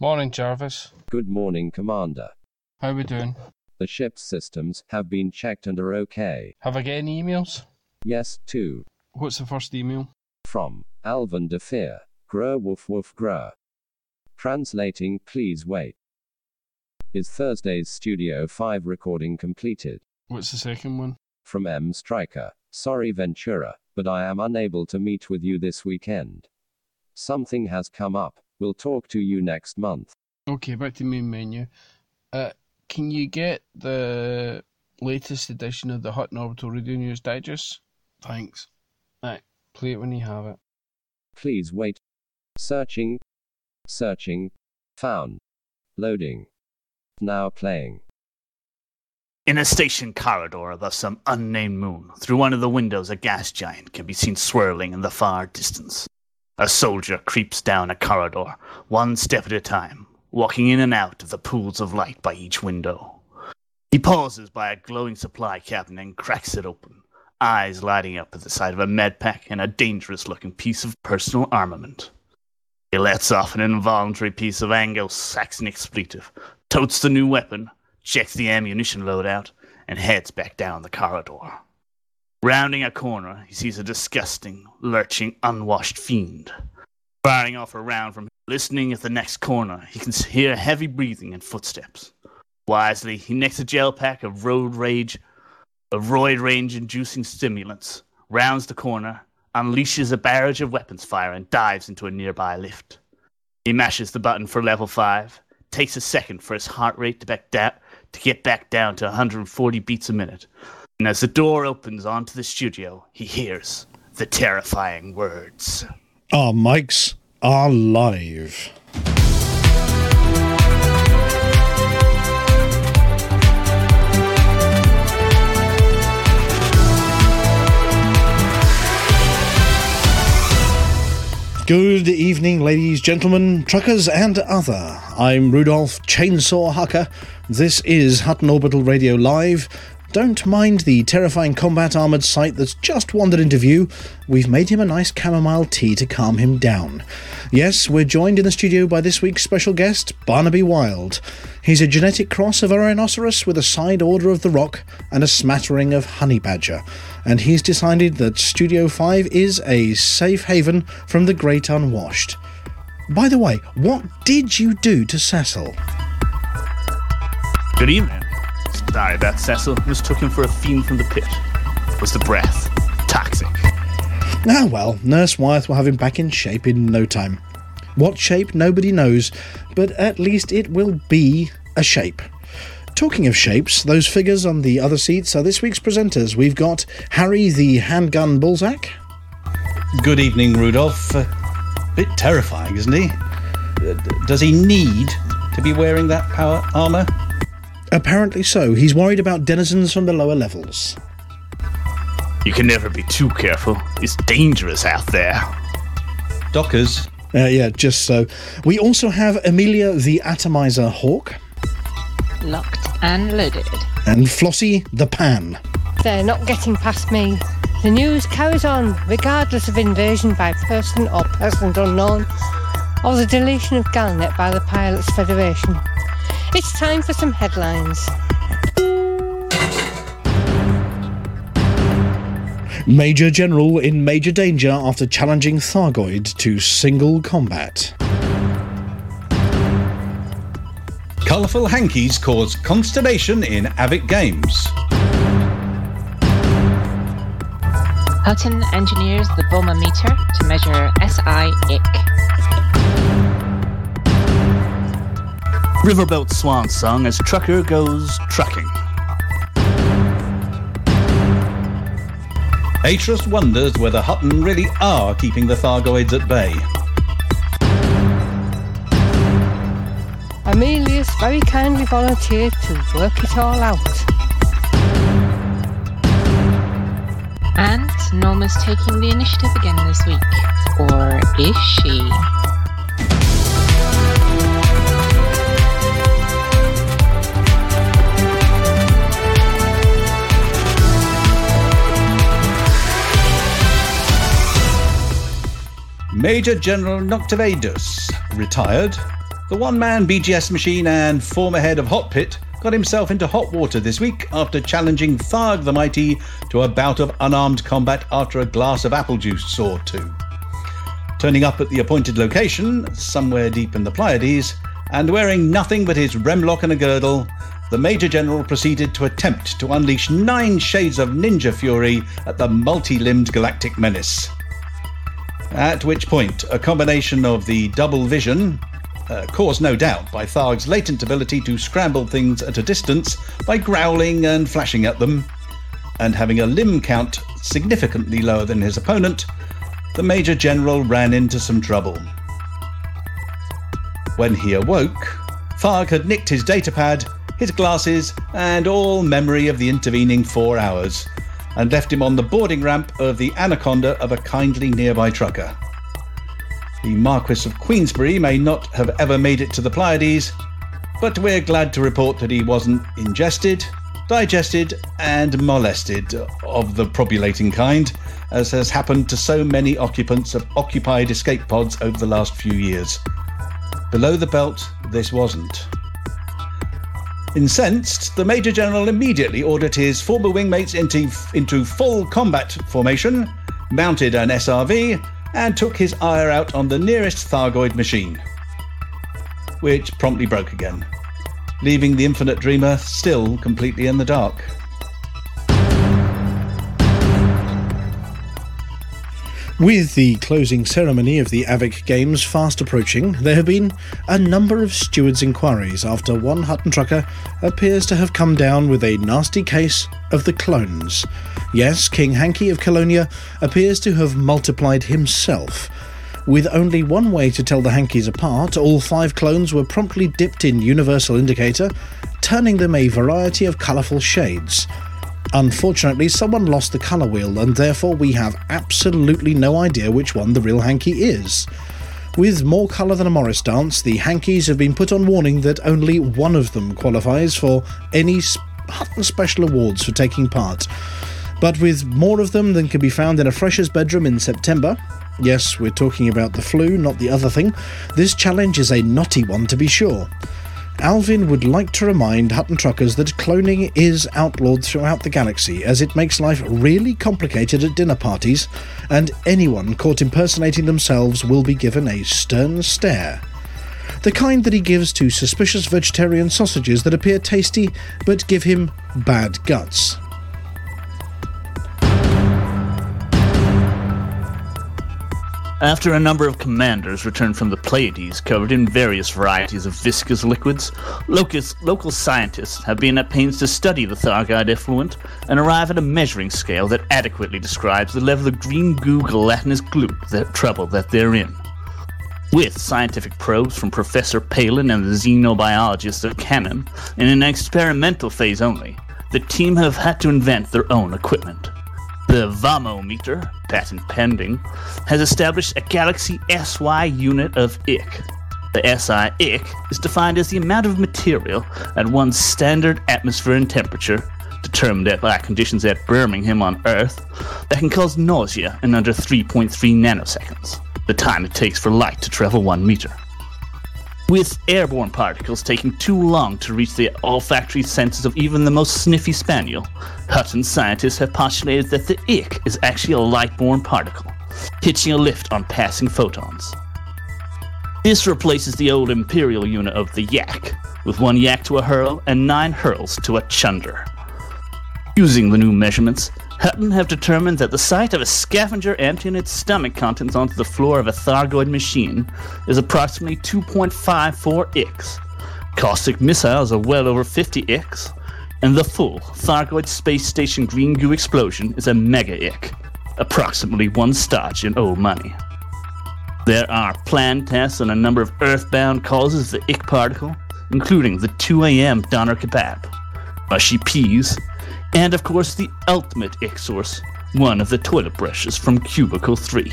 Morning, Jarvis. Good morning, Commander. How are we doing? The ship's systems have been checked and are okay. Have I got any emails? Yes, two. What's the first email? From Alvin de Fear. Grr woof woof grr. Translating, please wait. Is Thursday's Studio 5 recording completed? What's the second one? From M. Striker. Sorry, Ventura, but I am unable to meet with you this weekend. Something has come up. We'll talk to you next month. Okay, back to main menu. Uh, can you get the latest edition of the Hutton Orbital Radio News Digest? Thanks. Right, play it when you have it. Please wait. Searching. Searching. Found. Loading. Now playing. In a station corridor above some unnamed moon, through one of the windows, a gas giant can be seen swirling in the far distance. A soldier creeps down a corridor, one step at a time, walking in and out of the pools of light by each window. He pauses by a glowing supply cabinet and cracks it open, eyes lighting up at the sight of a medpack and a dangerous looking piece of personal armament. He lets off an involuntary piece of Anglo Saxon expletive, totes the new weapon, checks the ammunition loadout, and heads back down the corridor. Rounding a corner, he sees a disgusting, lurching, unwashed fiend. Firing off a round from listening at the next corner, he can hear heavy breathing and footsteps. Wisely, he nicks a gel pack of road rage, of roid range inducing stimulants, rounds the corner, unleashes a barrage of weapons fire, and dives into a nearby lift. He mashes the button for level 5, takes a second for his heart rate to back down to get back down to 140 beats a minute. And as the door opens onto the studio, he hears the terrifying words. Our mics are live. Good evening, ladies, gentlemen, truckers, and other. I'm Rudolph Chainsaw Hucker. This is Hutton Orbital Radio Live. Don't mind the terrifying combat armoured sight that's just wandered into view. We've made him a nice chamomile tea to calm him down. Yes, we're joined in the studio by this week's special guest, Barnaby Wild. He's a genetic cross of a rhinoceros with a side order of the rock and a smattering of honey badger. And he's decided that Studio 5 is a safe haven from the great unwashed. By the way, what did you do to Cecil? Good evening. Sorry about Cecil. Mistook him for a fiend from the pit. Was the breath toxic? Ah, well, Nurse Wyeth will have him back in shape in no time. What shape, nobody knows, but at least it will be a shape. Talking of shapes, those figures on the other seats are this week's presenters. We've got Harry the handgun Bullsack. Good evening, Rudolph. Uh, bit terrifying, isn't he? Uh, does he need to be wearing that power armor? Apparently so. He's worried about denizens from the lower levels. You can never be too careful. It's dangerous out there. Dockers, Uh, yeah, just so. We also have Amelia the Atomizer Hawk Locked and loaded. and Flossie the Pan. They're not getting past me. The news carries on, regardless of invasion by person or persons unknown, or the deletion of Galnet by the Pilots Federation. It's time for some headlines. Major General in major danger after challenging Thargoid to single combat. colourful hankies cause consternation in Avic Games. Hutton engineers the Boma meter to measure SI ick. Riverboat swan song as trucker goes trucking. Atrus wonders whether Hutton really are keeping the Thargoids at bay. Amelia's very kindly volunteered to work it all out. And Norma's taking the initiative again this week. Or is she? Major General Noctivadus, retired, The one man BGS machine and former head of Hot Pit got himself into hot water this week after challenging Tharg the Mighty to a bout of unarmed combat after a glass of apple juice or two. Turning up at the appointed location, somewhere deep in the Pleiades, and wearing nothing but his Remlok and a girdle, the Major General proceeded to attempt to unleash nine shades of ninja fury at the multi limbed galactic menace. At which point, a combination of the double vision, uh, caused no doubt by Tharg's latent ability to scramble things at a distance by growling and flashing at them, and having a limb count significantly lower than his opponent, the Major General ran into some trouble. When he awoke, Tharg had nicked his datapad, his glasses, and all memory of the intervening four hours, and left him on the boarding ramp of the Anaconda of a kindly nearby trucker. The Marquis of Queensberry may not have ever made it to the Pleiades, but we're glad to report that he wasn't ingested, digested, and molested of the probulating kind, as has happened to so many occupants of occupied escape pods over the last few years. Below the belt, this wasn't. Incensed, the Major General immediately ordered his former wingmates into, into full combat formation, mounted an SRV, and took his ire out on the nearest Thargoid machine, which promptly broke again, leaving the Infinite Dreamer still completely in the dark. With the closing ceremony of the AVIC Games fast approaching, there have been a number of stewards' inquiries after one Hutton trucker appears to have come down with a nasty case of the clones. Yes, King Hankey of Colonia appears to have multiplied himself. With only one way to tell the Hankies apart, all five clones were promptly dipped in Universal Indicator, turning them a variety of colourful shades. Unfortunately, someone lost the colour wheel, and therefore we have absolutely no idea which one the real Hanky is. With more colour than a Morris dance, the Hankies have been put on warning that only one of them qualifies for any Special Awards for taking part. But with more of them than can be found in a fresher's bedroom in September, yes, we're talking about the flu, not the other thing, this challenge is a knotty one to be sure. Alvin would like to remind Hutton truckers that cloning is outlawed throughout the galaxy as it makes life really complicated at dinner parties, and anyone caught impersonating themselves will be given a stern stare. The kind that he gives to suspicious vegetarian sausages that appear tasty but give him bad guts. After a number of commanders returned from the Pleiades covered in various varieties of viscous liquids, locus, local scientists have been at pains to study the Thargoid effluent and arrive at a measuring scale that adequately describes the level of green goo gelatinous gloop that trouble that they're in. With scientific probes from Professor Palin and the xenobiologists of Canonn, in an experimental phase only, the team have had to invent their own equipment. The Vamometer, patent pending, has established a Galaxy SI unit of IC. The SI IC is defined as the amount of material at one's standard atmosphere and temperature, determined by conditions at Birmingham on Earth, that can cause nausea in under 3.3 nanoseconds, the time it takes for light to travel one meter. With airborne particles taking too long to reach the olfactory senses of even the most sniffy spaniel, Hutton scientists have postulated that the ick is actually a light-borne particle, hitching a lift on passing photons. This replaces the old imperial unit of the yak, with one yak to a hurl and nine hurls to a chunder. Using the new measurements, Hutton have determined that the sight of a scavenger emptying its stomach contents onto the floor of a Thargoid machine is approximately 2.54 ix. Caustic missiles are well over 50 ix, and the full Thargoid space station green goo explosion is a mega ick, approximately one starch in old money. There are planned tests on a number of earthbound causes of the ick particle, including the 2 a.m. doner kebab, mushy peas, and of course the ultimate ick source, one of the toilet brushes from Cubicle 3.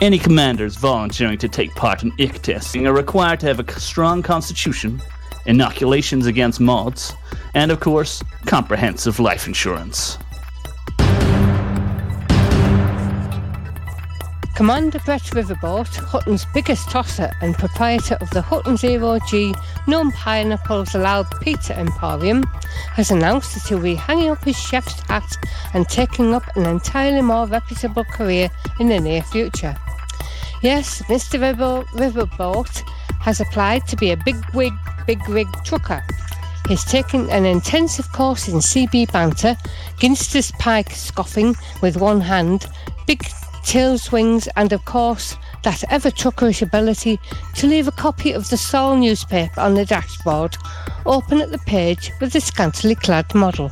Any commanders volunteering to take part in ick testing are required to have a strong constitution, inoculations against mods, and of course, comprehensive life insurance. Commander Brett Riverboat, Hutton's biggest tosser and proprietor of the Hutton Zero G non pineapples allowed pizza emporium, has announced that he'll be hanging up his chef's hat and taking up an entirely more reputable career in the near future. Yes, Mr. River, Riverboat has applied to be a big wig, big rig trucker. He's taken an intensive course in CB banter, Ginster's pike scoffing with one hand, big tail swings, and of course, that ever truckerish ability to leave a copy of the Sol newspaper on the dashboard, open at the page with the scantily clad model.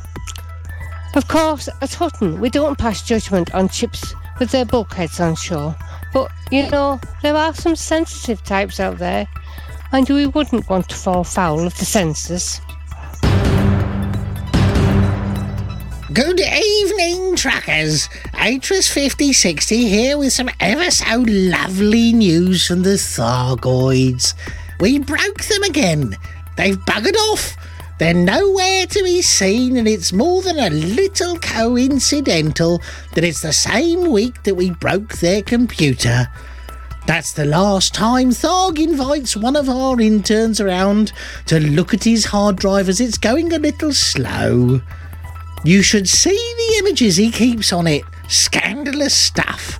Of course, at Hutton, we don't pass judgment on ships with their bulkheads on shore, but you know, there are some sensitive types out there, and we wouldn't want to fall foul of the censors. Good evening, truckers. Atris 5060 here with some ever so lovely news from the Thargoids. We broke them again. They've buggered off. They're nowhere to be seen, and it's more than a little coincidental that it's the same week that we broke their computer. That's the last time Tharg invites one of our interns around to look at his hard drive as it's going a little slow. You should see the images he keeps on it. Scandalous stuff.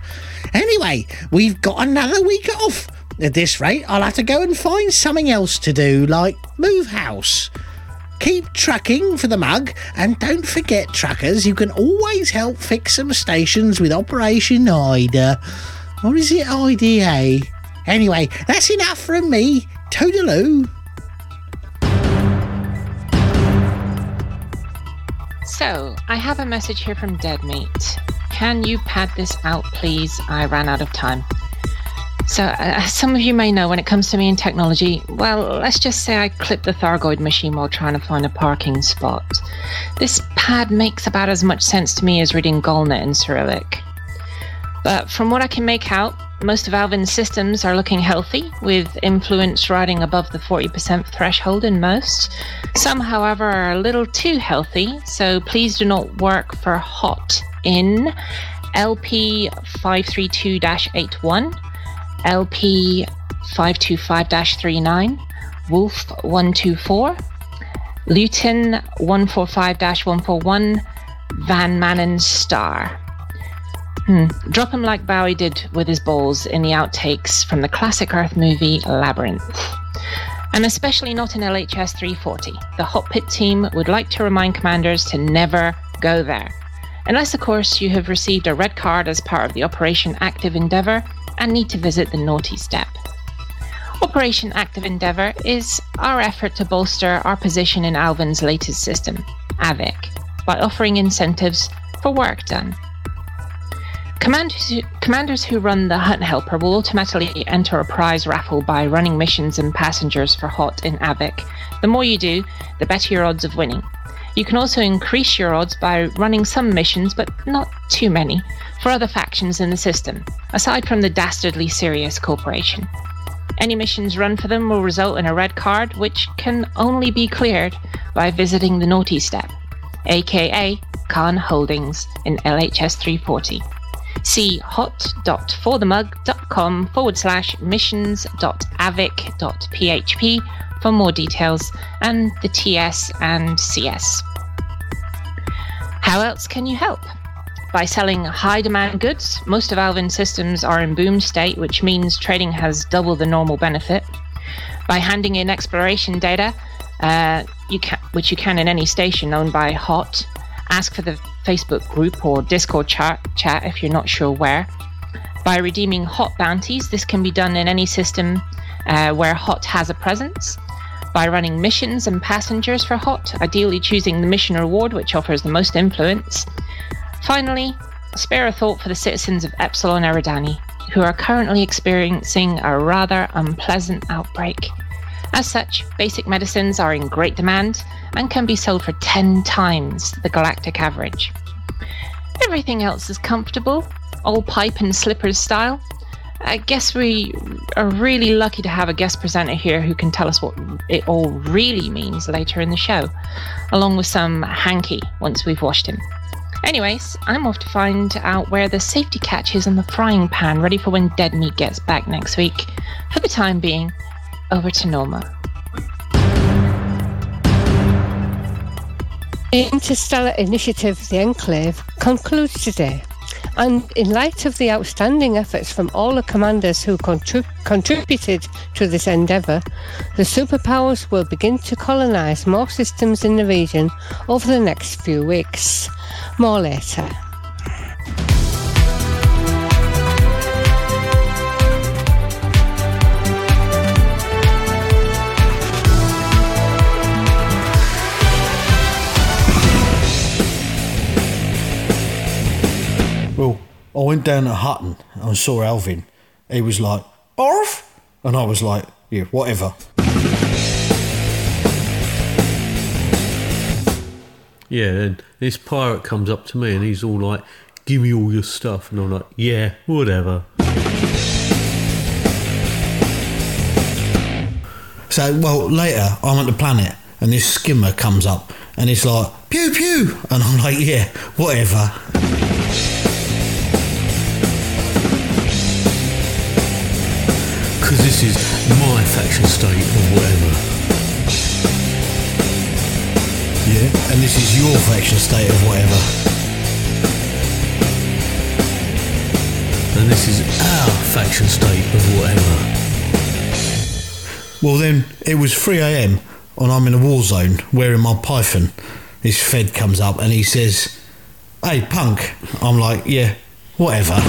Anyway, we've got another week off. At this rate, I'll have to go and find something else to do, like move house. Keep trucking for the mug, and don't forget, truckers, you can always help fix some stations with Operation IDA. Or is it IDA? Anyway, that's enough from me. Toodaloo. So, I have a message here from Deadmeat. Can you pad this out, please? I ran out of time. So, uh, as some of you may know, when it comes to me and technology, well, let's just say I clipped the Thargoid machine while trying to find a parking spot. This pad makes about as much sense to me as reading Galnet in Cyrillic. But from what I can make out, most of Alvin's systems are looking healthy, with influence riding above the 40% threshold in most. Some, however, are a little too healthy, so please do not work for HOT in LP 532 81, LP 525 39, Wolf 124, Luyten 145 141, Van Maanen Star. Hmm. Drop him like Bowie did with his balls in the outtakes from the classic Earth movie Labyrinth. And especially not in LHS 340. The Hot Pit team would like to remind commanders to never go there. Unless, of course, you have received a red card as part of the Operation Active Endeavour and need to visit the Naughty Step. Operation Active Endeavour is our effort to bolster our position in Alvin's latest system, AVIC, by offering incentives for work done. Commanders, commanders who run the Hutton Helper will automatically enter a prize raffle by running missions and passengers for HOT in AVIC. The more you do, the better your odds of winning. You can also increase your odds by running some missions, but not too many, for other factions in the system, aside from the dastardly Sirius Corporation. Any missions run for them will result in a red card, which can only be cleared by visiting the Naughty Step, aka Khan Holdings in LHS 340 see hot.forthemug.com forward slash missions.avic.php for more details and the TS and CS. How else can you help? By selling high demand goods, most of Alvin systems are in boom state, which means trading has double the normal benefit. By handing in exploration data, uh, you can, which you can in any station owned by HOT, ask for the Facebook group or Discord chat, chat if you're not sure where. By redeeming hot bounties, this can be done in any system uh, where hot has a presence. By running missions and passengers for hot, ideally choosing the mission reward which offers the most influence. Finally, spare a thought for the citizens of Epsilon Eridani, who are currently experiencing a rather unpleasant outbreak. As such, basic medicines are in great demand and can be sold for 10 times the galactic average. Everything else is comfortable, all pipe and slippers style. I guess we are really lucky to have a guest presenter here who can tell us what it all really means later in the show, along with some hanky once we've washed him. Anyways, I'm off to find out where the safety catch is in the frying pan, ready for when Dead Meat gets back next week. For the time being, over to Norma. The Interstellar Initiative, the Enclave, concludes today. And in light of the outstanding efforts from all the commanders who contrib- contributed to this endeavour, the superpowers will begin to colonise more systems in the region over the next few weeks. More later. Well, I went down to Hutton and saw Alvin. He was like, Barf? And I was like, yeah, whatever. Yeah, and this pirate comes up to me and he's all like, "Give me all your stuff," and I'm like, "Yeah, whatever." So, well, later I'm at the planet and this skimmer comes up and it's like, pew pew. And I'm like, yeah, whatever. This is my faction state or whatever. Yeah. And this is your faction state of whatever. And this is our faction state of whatever. Well, then it was 3 a.m. and I'm in a war zone wearing my python. This Fed comes up and he says, Hey, punk. I'm like, yeah, whatever.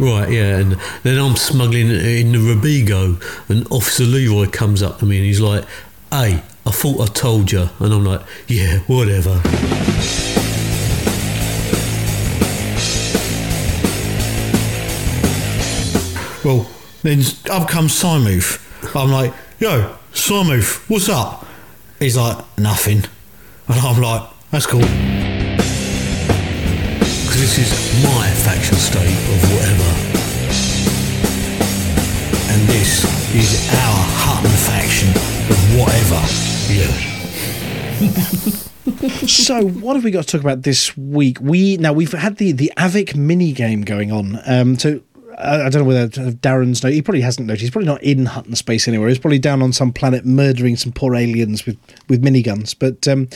Right, yeah, and then I'm smuggling in the Rabigo, and Officer Leroy comes up to me and he's like, Hey, I thought I told you. And I'm like, Yeah, whatever. Well, then up comes Simuth. I'm like, yo, Simuth, what's up? He's like, nothing. And I'm like, that's cool. This is my faction state of whatever. And this is our Hutton faction of whatever. Yeah. so what have we got to talk about this week? We now we've had the the Avic mini game going on. Um, so I, I don't know whether Darren's no, he probably hasn't noticed. He's probably not in Hutton space anywhere. He's probably down on some planet murdering some poor aliens with with miniguns. But um,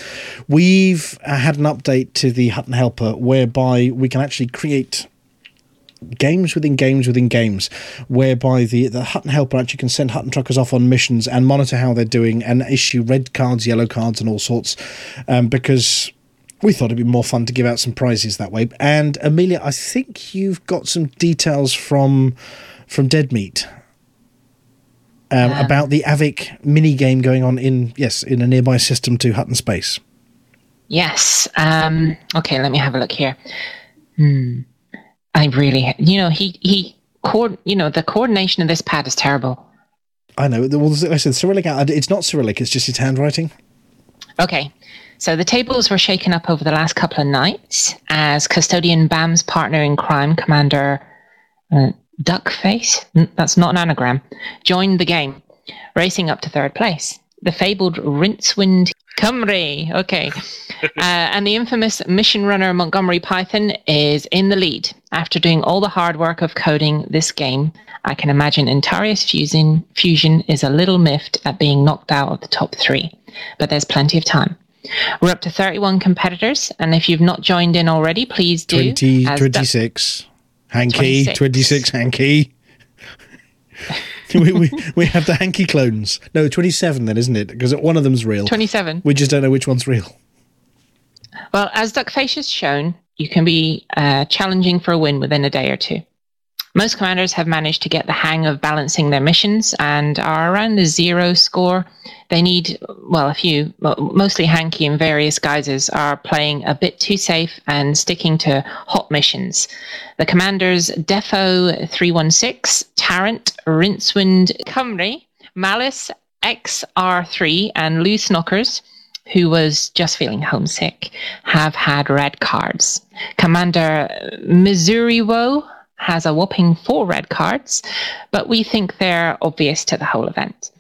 we've uh, had an update to the Hutton Helper whereby we can actually create games within games within games, whereby the, the Hutton Helper actually can send Hutton truckers off on missions and monitor how they're doing and issue red cards, yellow cards, and all sorts. Um, because we thought it'd be more fun to give out some prizes that way. And Amelia, I think you've got some details from from Dead Meat. Um, Um, about the Avic mini game going on in yes in a nearby system to Hutton Space. Yes. Um, okay, let me have a look here. Hmm. I really, you know, he he, co- you know, the coordination of this pad is terrible. I know. Well, I said Cyrillic. It's not Cyrillic. It's just his handwriting. Okay. So the tables were shaken up over the last couple of nights as custodian Bam's partner in crime, Commander uh, Duckface, that's not an anagram, joined the game, racing up to third place. The fabled Rincewind Cymru, okay, uh, and the infamous mission runner Montgomery Python is in the lead. After doing all the hard work of coding this game, I can imagine Antarius Fusion, Fusion is a little miffed at being knocked out of the top three, but there's plenty of time. We're up to 31 competitors, and if you've not joined in already, please do. 20, 26. Hanky, 26. 26, Hanky. we, we, we have the Hanky clones. No, 27 then, isn't it? Because one of them's real. 27. We just don't know which one's real. Well, as Duckface has shown, you can be uh, challenging for a win within a day or two. Most commanders have managed to get the hang of balancing their missions and are around the zero score. They need, well, a few, mostly Hanky in various guises, are playing a bit too safe and sticking to hot missions. The commanders Defo 316, Tarrant, Rincewind, Cymru, Malice, XR3, and Loose Knockers who was just feeling homesick, have had red cards. Commander Missouri Woe has a whopping four red cards, but we think they're obvious to the whole event.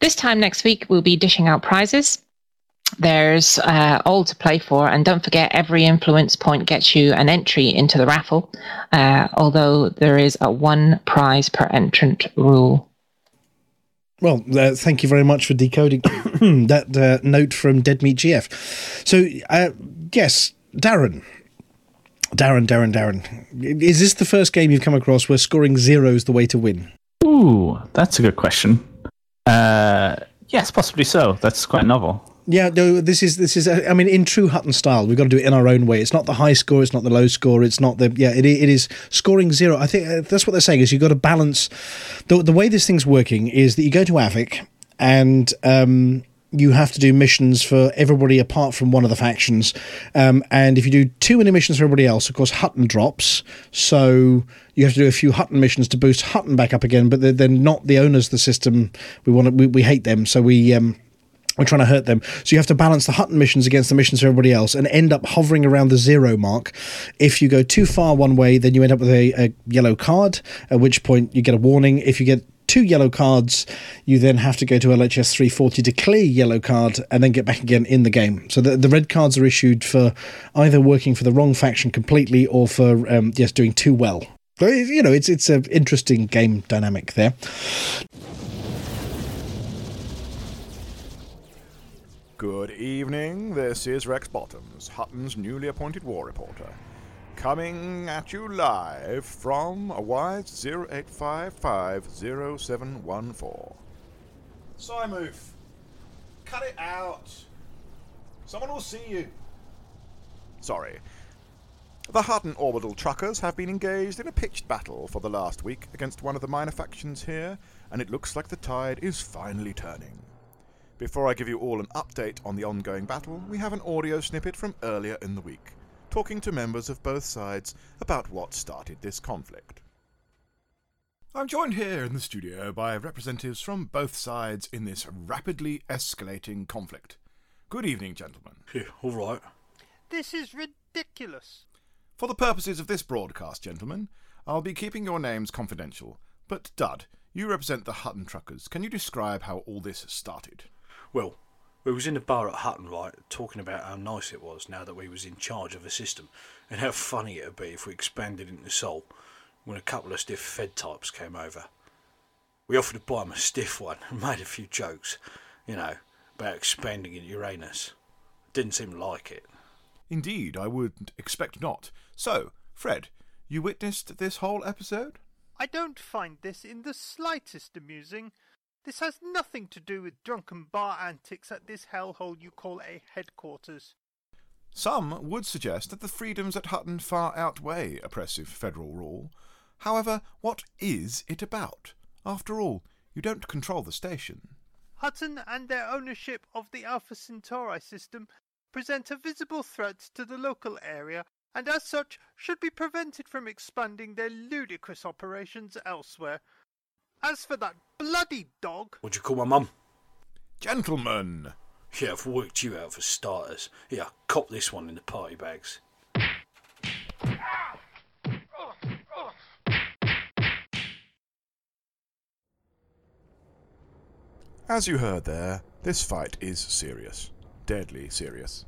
This time next week, we'll be dishing out prizes. There's uh, all to play for, and don't forget every influence point gets you an entry into the raffle. Uh, although there is a one prize per entrant rule. Well, uh, thank you very much for decoding that uh, note from Dead Meat GF. So, uh, yes, Darren. Darren, Darren, Darren. Is this the first game you've come across where scoring zero is the way to win? Ooh, that's a good question. Uh, yes, possibly so. That's quite novel. Yeah, no, this is this is. I mean, in true Hutton style, we've got to do it in our own way. It's not the high score, it's not the low score, it's not the yeah. It, it is scoring zero. I think uh, that's what they're saying is you've got to balance. The the way this thing's working is that you go to Avic and um, you have to do missions for everybody apart from one of the factions. Um, and if you do too many missions for everybody else, of course, Hutton drops. So you have to do a few Hutton missions to boost Hutton back up again. But they're, they're not the owners of the system. We want to, we, we hate them. So we. Um, we're trying to hurt them. So you have to balance the Hutton missions against the missions for everybody else and end up hovering around the zero mark. If you go too far one way, then you end up with a, a yellow card, at which point you get a warning. If you get two yellow cards, you then have to go to LHS 340 to clear yellow card and then get back again in the game. So the, the red cards are issued for either working for the wrong faction completely or for um, just doing too well. So, you know, it's it's an interesting game dynamic there. Good evening. This is Rex Bottoms, Hutton's newly appointed war reporter, coming at you live from a wise 08550714. Simoof, cut it out. Someone will see you. Sorry. The Hutton orbital truckers have been engaged in a pitched battle for the last week against one of the minor factions here, and it looks like the tide is finally turning. Before I give you all an update on the ongoing battle, we have an audio snippet from earlier in the week, talking to members of both sides about what started this conflict. I'm joined here in the studio by representatives from both sides in this rapidly escalating conflict. Good evening, gentlemen. Yeah, all right. This is ridiculous. For the purposes of this broadcast, gentlemen, I'll be keeping your names confidential. But, Dud, you represent the Hutton Truckers. Can you describe how all this started? Well, we was in the bar at Hutton, right, talking about how nice it was now that we was in charge of a system, and how funny it'd be if we expanded into Sol, when a couple of stiff Fed types came over. We offered to buy 'em a stiff one and made a few jokes, you know, about expanding into Uranus. Didn't seem like it. Indeed, I would expect not. So, Fred, you witnessed this whole episode? I don't find this in the slightest amusing. This has nothing to do with drunken bar antics at this hellhole you call a headquarters. Some would suggest that the freedoms at Hutton far outweigh oppressive federal rule. However, what is it about? After all, you don't control the station. Hutton and their ownership of the Alpha Centauri system present a visible threat to the local area and as such should be prevented from expanding their ludicrous operations elsewhere. As for that bloody dog, What'd you call my mum? Gentlemen! Yeah, I've worked you out for starters. Yeah, cop this one in the party bags. As you heard there, this fight is serious. Deadly serious.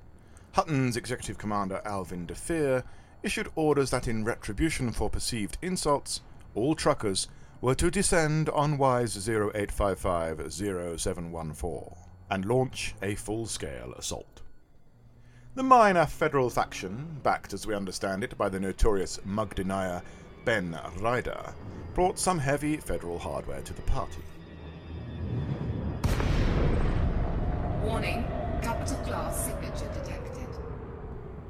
Hutton's executive commander Alvin DeFeer issued orders that in retribution for perceived insults, all truckers were to descend on WISE 08550714 and launch a full-scale assault. The minor federal faction, backed as we understand it by the notorious mug denier Ben Ryder, brought some heavy federal hardware to the party. Warning, capital class signature detected.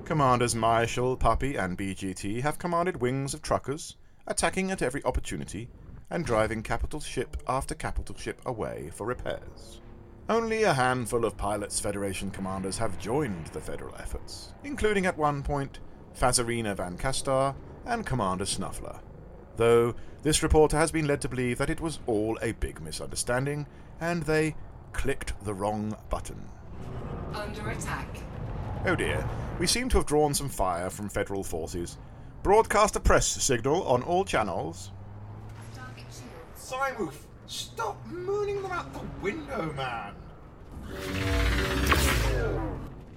Commanders Marshall, Puppy, and BGT have commanded wings of truckers, attacking at every opportunity and driving capital ship after capital ship away for repairs. Only a handful of Pilots Federation commanders have joined the federal efforts, including at one point Fazarina Van Castar and Commander Snuffler. Though this reporter has been led to believe that it was all a big misunderstanding and they clicked the wrong button. Under attack. Oh dear, we seem to have drawn some fire from federal forces. Broadcast a press signal on all channels. Target shields. Simoof, stop mooning them out the window, man!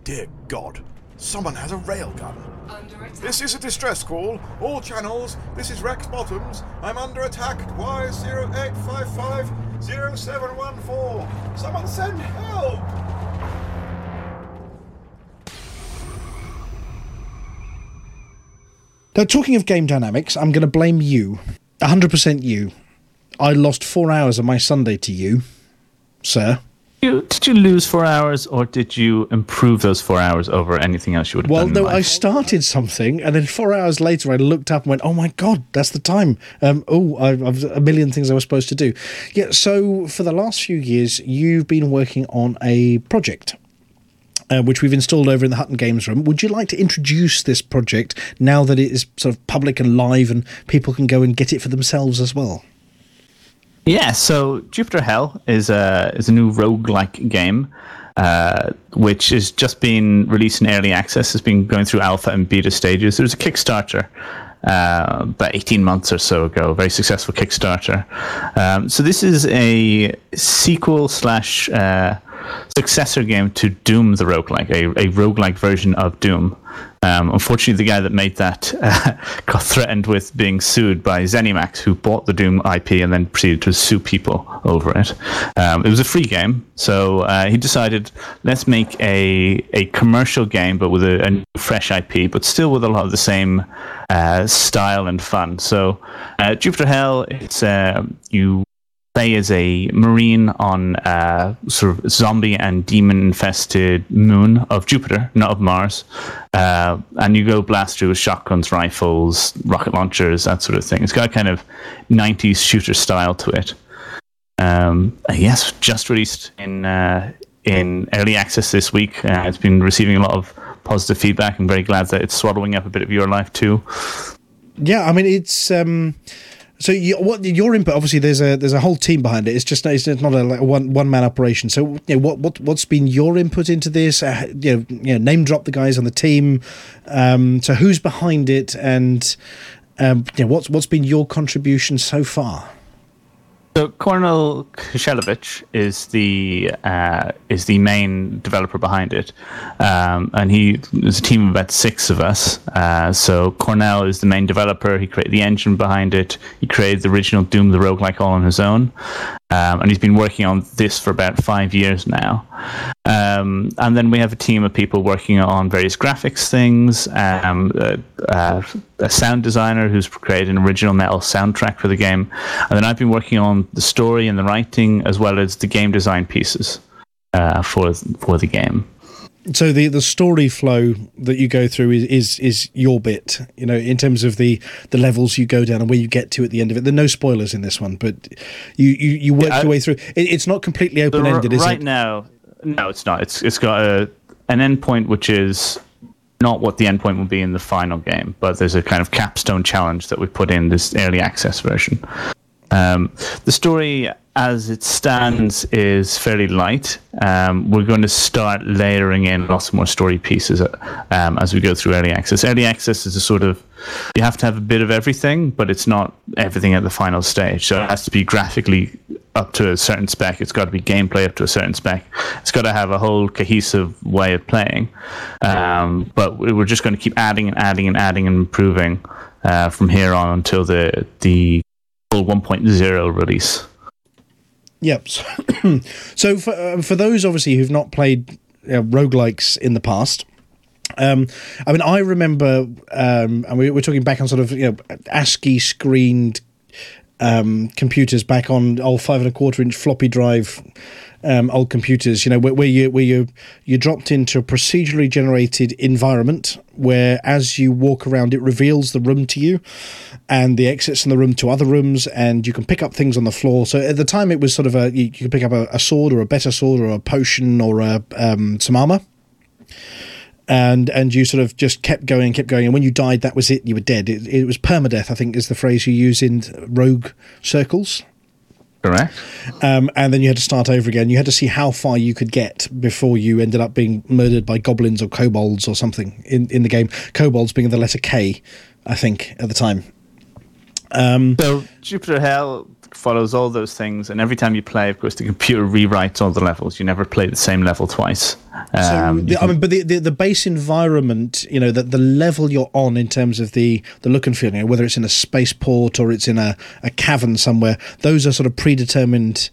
Dear God, someone has a railgun. Under attack. This is a distress call. All channels. This is Rex Bottoms. I'm under attack. Y08550714. Someone send help! Now, talking of game dynamics, I'm going to blame you. 100% you. I lost four hours of my Sunday to you, sir. You, did you lose four hours, or did you improve those four hours over anything else you would have Well, done? in no, I started something, and then four hours later, I looked up and went, "Oh my god, that's the time!" Um, oh, I, I've a million things I was supposed to do. Yeah. So for the last few years, you've been working on a project. Uh, which we've installed over in the Hutton Games Room. Would you like to introduce this project now that it is sort of public and live and people can go and get it for themselves as well? Yeah, so Jupiter Hell is a is a new roguelike game, uh, which has just been released in early access. It's been going through alpha and beta stages. There was a Kickstarter uh, about eighteen months or so ago, a very successful Kickstarter. Um, so this is a sequel slash uh, successor game to Doom the roguelike, a, a roguelike version of Doom. Um, unfortunately, the guy that made that uh, got threatened with being sued by ZeniMax, who bought the Doom IP and then proceeded to sue people over it. Um, it was a free game, so uh, he decided let's make a a commercial game, but with a, a fresh IP, but still with a lot of the same uh, style and fun. So, uh, Jupiter Hell, it's uh, you as a marine on a sort of zombie and demon infested moon of Jupiter, not of Mars. Uh, and you go blast through with shotguns, rifles, rocket launchers, that sort of thing. It's got a kind of 90s shooter style to it. Um, uh, yes, just released in uh, in early access this week. Uh, it's been receiving a lot of positive feedback. I'm very glad that it's swallowing up a bit of your life too. Yeah, I mean it's um so you, what your input obviously there's a there's a whole team behind it. It's just it's not a, like one one man operation. So you know, what what what's been your input into this? Uh, you know, you know, name drop the guys on the team. Um, so who's behind it, and um, you know, what's what's been your contribution so far? So Kornel Kisielewicz is the uh, is the main developer behind it, um, and he is a team of about six of us. Uh, so Kornel is the main developer. He created the engine behind it. He created the original Doom the Roguelike all on his own, um, and he's been working on this for about five years now. Um, and then we have a team of people working on various graphics things. Um, uh, uh, a sound designer who's created an original metal soundtrack for the game, and then I've been working on the story and the writing as well as the game design pieces uh, for for the game. So the the story flow that you go through is, is is your bit, you know, in terms of the the levels you go down and where you get to at the end of it. There are no spoilers in this one, but you you, you work Yeah, I- your way through. It, it's not completely open ended, R- is right it? now, no, it's not. It's it's got a an endpoint which is not what the endpoint will be in the final game, but there's a kind of capstone challenge that we put in this early access version. Um, the story, as it stands, is fairly light. Um, we're going to start layering in lots more story pieces um, as we go through early access. Early access is a sort of you have to have a bit of everything, but it's not everything at the final stage. So it has to be graphically up to a certain spec. It's got to be gameplay up to a certain spec. It's got to have a whole cohesive way of playing. Um, but we- we're just going to keep adding and adding and adding and improving uh, from here on until the the full 1.0 release. Yep. So, for uh, for those obviously who've not played uh, roguelikes in the past, um, I mean, I remember, um, and we, we're talking back on sort of you know ASCII screened um, computers back on old five and a quarter inch floppy drive um, old computers. You know, where, where you where you you dropped into a procedurally generated environment where, as you walk around, it reveals the room to you and the exits in the room to other rooms, and you can pick up things on the floor. So at the time, it was sort of a you, you could pick up a, a sword or a better sword or a potion or a, um, some armor and and you sort of just kept going, and kept going, and when you died, that was it. You were dead. It, it was permadeath, I think, is the phrase you use in rogue circles. Correct. Um, and then you had to start over again. You had to see how far you could get before you ended up being murdered by goblins or kobolds or something in, in the game. Kobolds being the letter K, I think, at the time. Um, so Jupiter Hell follows all those things, and every time you play, of course, the computer rewrites all the levels. You never play the same level twice. So, Um, the, you I mean, but the, the, the base environment, you know, that the level you're on in terms of the, the look and feel, you know, whether it's in a spaceport or it's in a, a cavern somewhere, those are sort of predetermined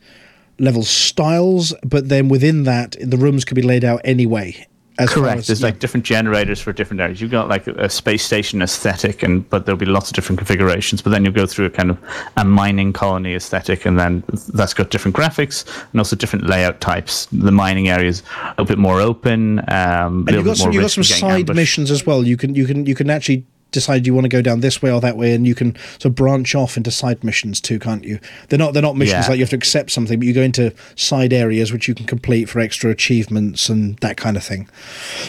level styles. But then within that, the rooms could be laid out anyway. As Correct. as- There's yeah. like different generators for different areas. You've got like a, a space station aesthetic, and but there'll be lots of different configurations. But then you'll go through a kind of a mining colony aesthetic, and then that's got different graphics and also different layout types. The mining areas a bit more open. Um, and you've got some, you've got some side ambushed. missions as well. You can you can you can actually decide you want to go down this way or that way, and you can sort of branch off into side missions too, can't you? They're not they're not missions Yeah. like you have to accept something, but you go into side areas which you can complete for extra achievements and that kind of thing.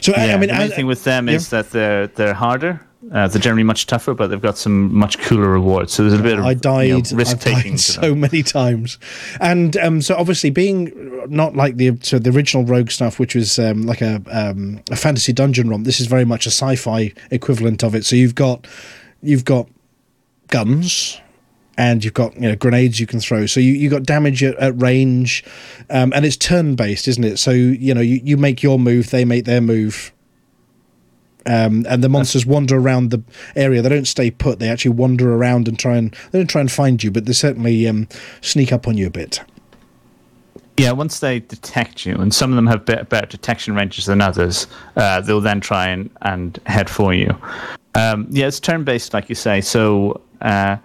So I- Yeah, I mean, the main as- thing with them yeah. is that they're they're harder. Uh, they're generally much tougher, but they've got some much cooler rewards. So there's a bit of I died. risk I've died taking. so many times, and um, so obviously being not like the so the original Rogue stuff, which was um, like a um, a fantasy dungeon romp. This is very much a sci-fi equivalent of it. So you've got you've got guns. And you've got you know grenades you can throw, so you you got damage at, at range, um, and it's turn based, isn't it? So you know you, you make your move, they make their move, um, and the monsters wander around the area. They don't stay put. They actually wander around and try and they don't try and find you, but they certainly um, sneak up on you a bit. Yeah, once they detect you, and some of them have better, detection ranges than others, uh, they'll then try and, and head for you. Um, yeah, it's turn based, like you say. So uh,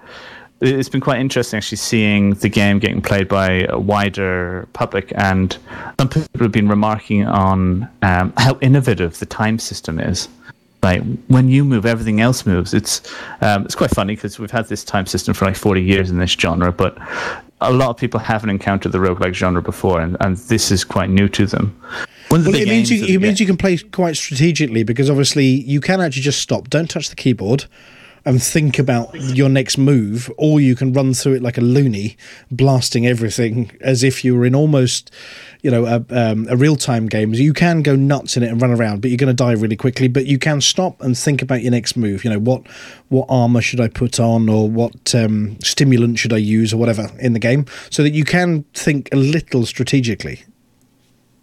it- it's been quite interesting actually seeing the game getting played by a wider public, and some people have been remarking on um, how innovative the time system is. Like when you move, everything else moves. It's um, it's quite funny because we've had this time system for like forty years in this genre, but a lot of people haven't encountered the roguelike genre before, and, and this is quite new to them. The Well, it means you it means you can play quite strategically because obviously you can actually just stop, don't touch the keyboard, and think about your next move, or you can run through it like a loony, blasting everything as if you were in almost, you know, a, um, a real time game. You can go nuts in it and run around, but you're going to die really quickly. But you can stop and think about your next move. You know, what what armor should I put on, or what um, stimulant should I use, or whatever in the game, so that you can think a little strategically.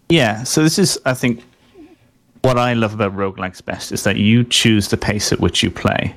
Yeah, so this is, I think, what I love about roguelikes best is that you choose the pace at which you play.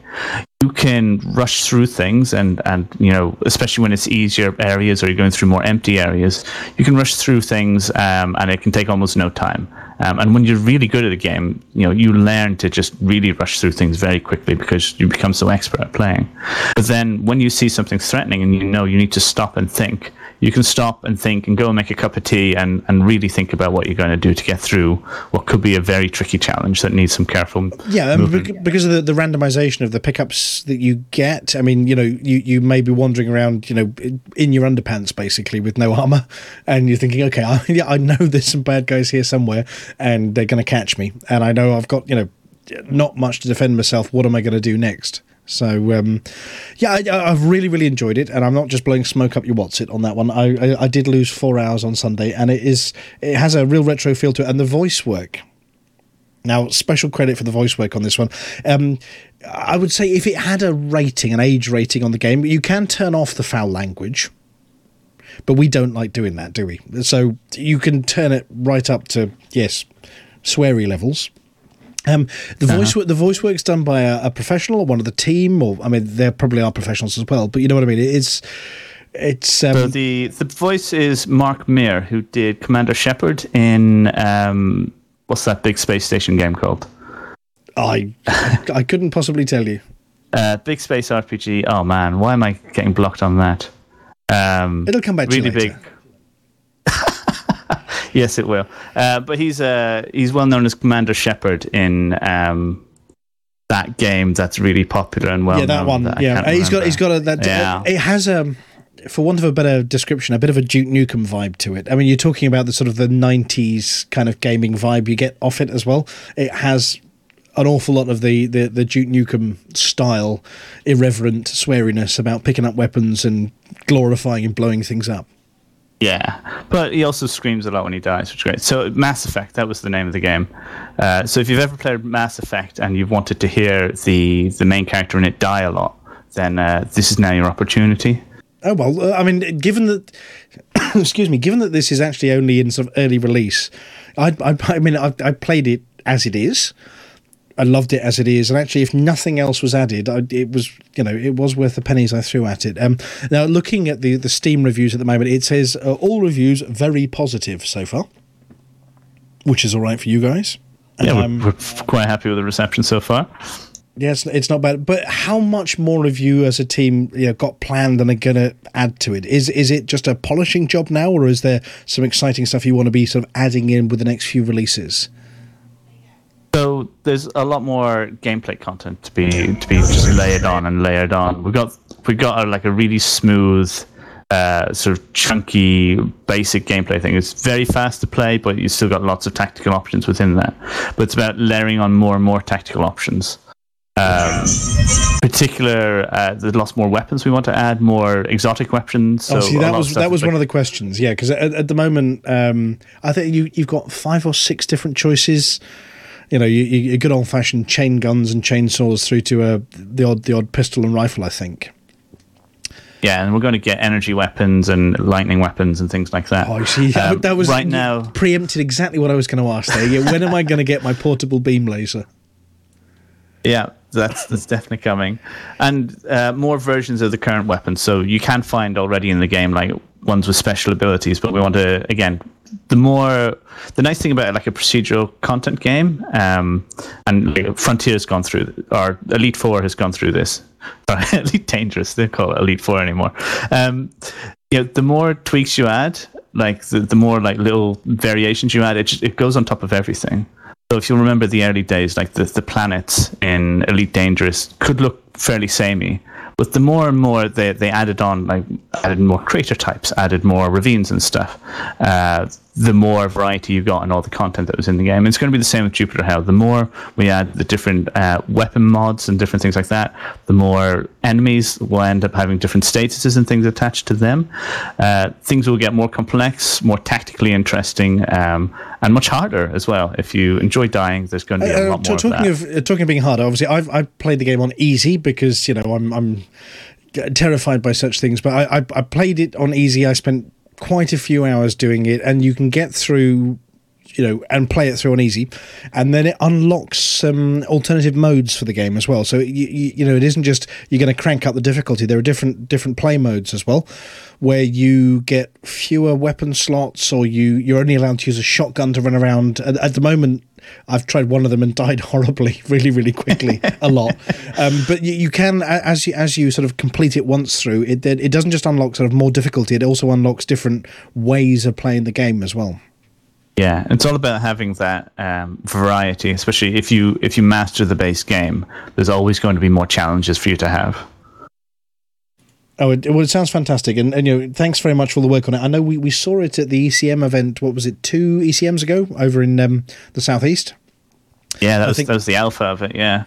You can rush through things, and, and you know, especially when it's easier areas or you're going through more empty areas, you can rush through things, um, and it can take almost no time. Um, and when you're really good at a game, you know, you learn to just really rush through things very quickly because you become so expert at playing. But then when you see something threatening and you know you need to stop and think, you can stop and think and go and make a cup of tea and, and really think about what you're going to do to get through what could be a very tricky challenge that needs some careful Yeah, movement. because of the, the randomization of the pickups that you get. I mean, you know, you, you may be wandering around, you know, in- in your underpants basically with no armor, and you're thinking, okay, I, yeah, I know there's some bad guys here somewhere, and they're going to catch me, and I know I've got, you know, not much to defend myself. What am I going to do next? So, um, yeah, I, I've really, really enjoyed it, and I'm not just blowing smoke up your what's it on that one. I, I, I did lose four hours on Sunday, and it is it has a real retro feel to it, and the voice work. Now, special credit for the voice work on this one. Um, I would say if it had a rating, an age rating on the game, you can turn off the foul language, but we don't like doing that, do we? So you can turn it right up to yes, sweary levels. Um, the Uh-huh. voice the voice work's done by a, a professional or one of the team, or I mean, there probably are professionals as well. But you know what I mean? It's it's um, so the the voice is Mark Meer, who did Commander Shepard in um, what's that big space station game called? I I couldn't possibly tell you. Uh, big space RPG. Oh man, why am I getting blocked on that? Um, It'll come back to you really big. yes, it will. Uh, but he's uh, he's well known as Commander Shepard in um, that game that's really popular and well. Known. Yeah, that one. that yeah, he's got he's got a that. Yeah. It has a, for want of a better description, a bit of a Duke Nukem vibe to it. I mean, you're talking about the sort of the '90s kind of gaming vibe you get off it as well. It has an awful lot of the the, the Duke Nukem style, irreverent sweariness about picking up weapons and glorifying and blowing things up. Yeah, but he also screams a lot when he dies, which is great. So Mass Effect, that was the name of the game. Uh, so if you've ever played Mass Effect and you've wanted to hear the the main character in it die a lot, then uh, this is now your opportunity. Oh well, uh, I mean, given that, excuse me, given that this is actually only in sort of early release, I, I, I mean, I, I played it as it is. I loved it as it is, and actually, if nothing else was added, I, it was you know it was worth the pennies I threw at it. Um, now, looking at the the Steam reviews at the moment, it says uh, all reviews very positive so far, which is all right for you guys. Yeah, Um, we're, we're quite happy with the reception so far. Yeah, it's, it's not bad. But how much more of you as a team you know, got planned and are going to add to it? Is is it just a polishing job now, or is there some exciting stuff you want to be sort of adding in with the next few releases? So there's a lot more gameplay content to be to be just layered on and layered on. We got we got a, like a really smooth, uh, sort of chunky, basic gameplay thing. It's very fast to play, but you still got lots of tactical options within that. But it's about layering on more and more tactical options. Um, particular, uh, there's lots more weapons we want to add, more exotic weapons. So oh, see, that was that was like- one of the questions. Yeah, because at, at the moment, um, I think you you've got five or six different choices. You know, you, you, your good old fashioned chain guns and chainsaws through to uh, the odd the odd pistol and rifle. I think. Yeah, and we're going to get energy weapons and lightning weapons and things like that. Oh, you see, that, Um, that was right now. preempted exactly what I was going to ask there. Yeah, when am I going to get my portable beam laser? Yeah, that's that's definitely coming, and uh, more versions of the current weapons. So you can find already in the game like ones with special abilities, but we want to again. The more, the nice thing about like a procedural content game, um, and like, Frontier's gone through, or Elite Four has gone through this. Elite Dangerous, they call it Elite Four anymore. Um, you know, the more tweaks you add, like the, the more like little variations you add, it just, it goes on top of everything. So if you remember the early days, like the, the planets in Elite Dangerous could look fairly samey. But the more and more they, they added on, like added more crater types, added more ravines and stuff, uh, the more variety you got in all the content that was in the game. And it's going to be the same with Jupiter Hell. The more we add the different uh, weapon mods and different things like that, the more enemies will end up having different statuses and things attached to them. Uh, things will get more complex, more tactically interesting, um, and much harder as well. If you enjoy dying, there's going to be a Uh, lot t- more of talking that. of uh, talking of being harder, obviously I've I've played the game on easy because you know I'm I'm terrified by such things. But I, I I played it on easy. I spent quite a few hours doing it, and you can get through. You know, and play it through on easy, and then it unlocks some alternative modes for the game as well. So you, you, you know, it isn't just you're going to crank up the difficulty. There are different different play modes as well, where you get fewer weapon slots, or you you're only allowed to use a shotgun to run around. At, at the moment, I've tried one of them and died horribly, really, really quickly, a lot. Um, but you, you can, as you as you sort of complete it once through, it it doesn't just unlock sort of more difficulty; it also unlocks different ways of playing the game as well. Yeah, it's all about having that um, variety, especially if you if you master the base game. There's always going to be more challenges for you to have. Oh, it, well, it sounds fantastic, and, and you know, thanks very much for all the work on it. I know we, we saw it at the ECM event. What was it, two ECMs ago, over in um, the southeast? Yeah, that was, think- that was the alpha of it. Yeah.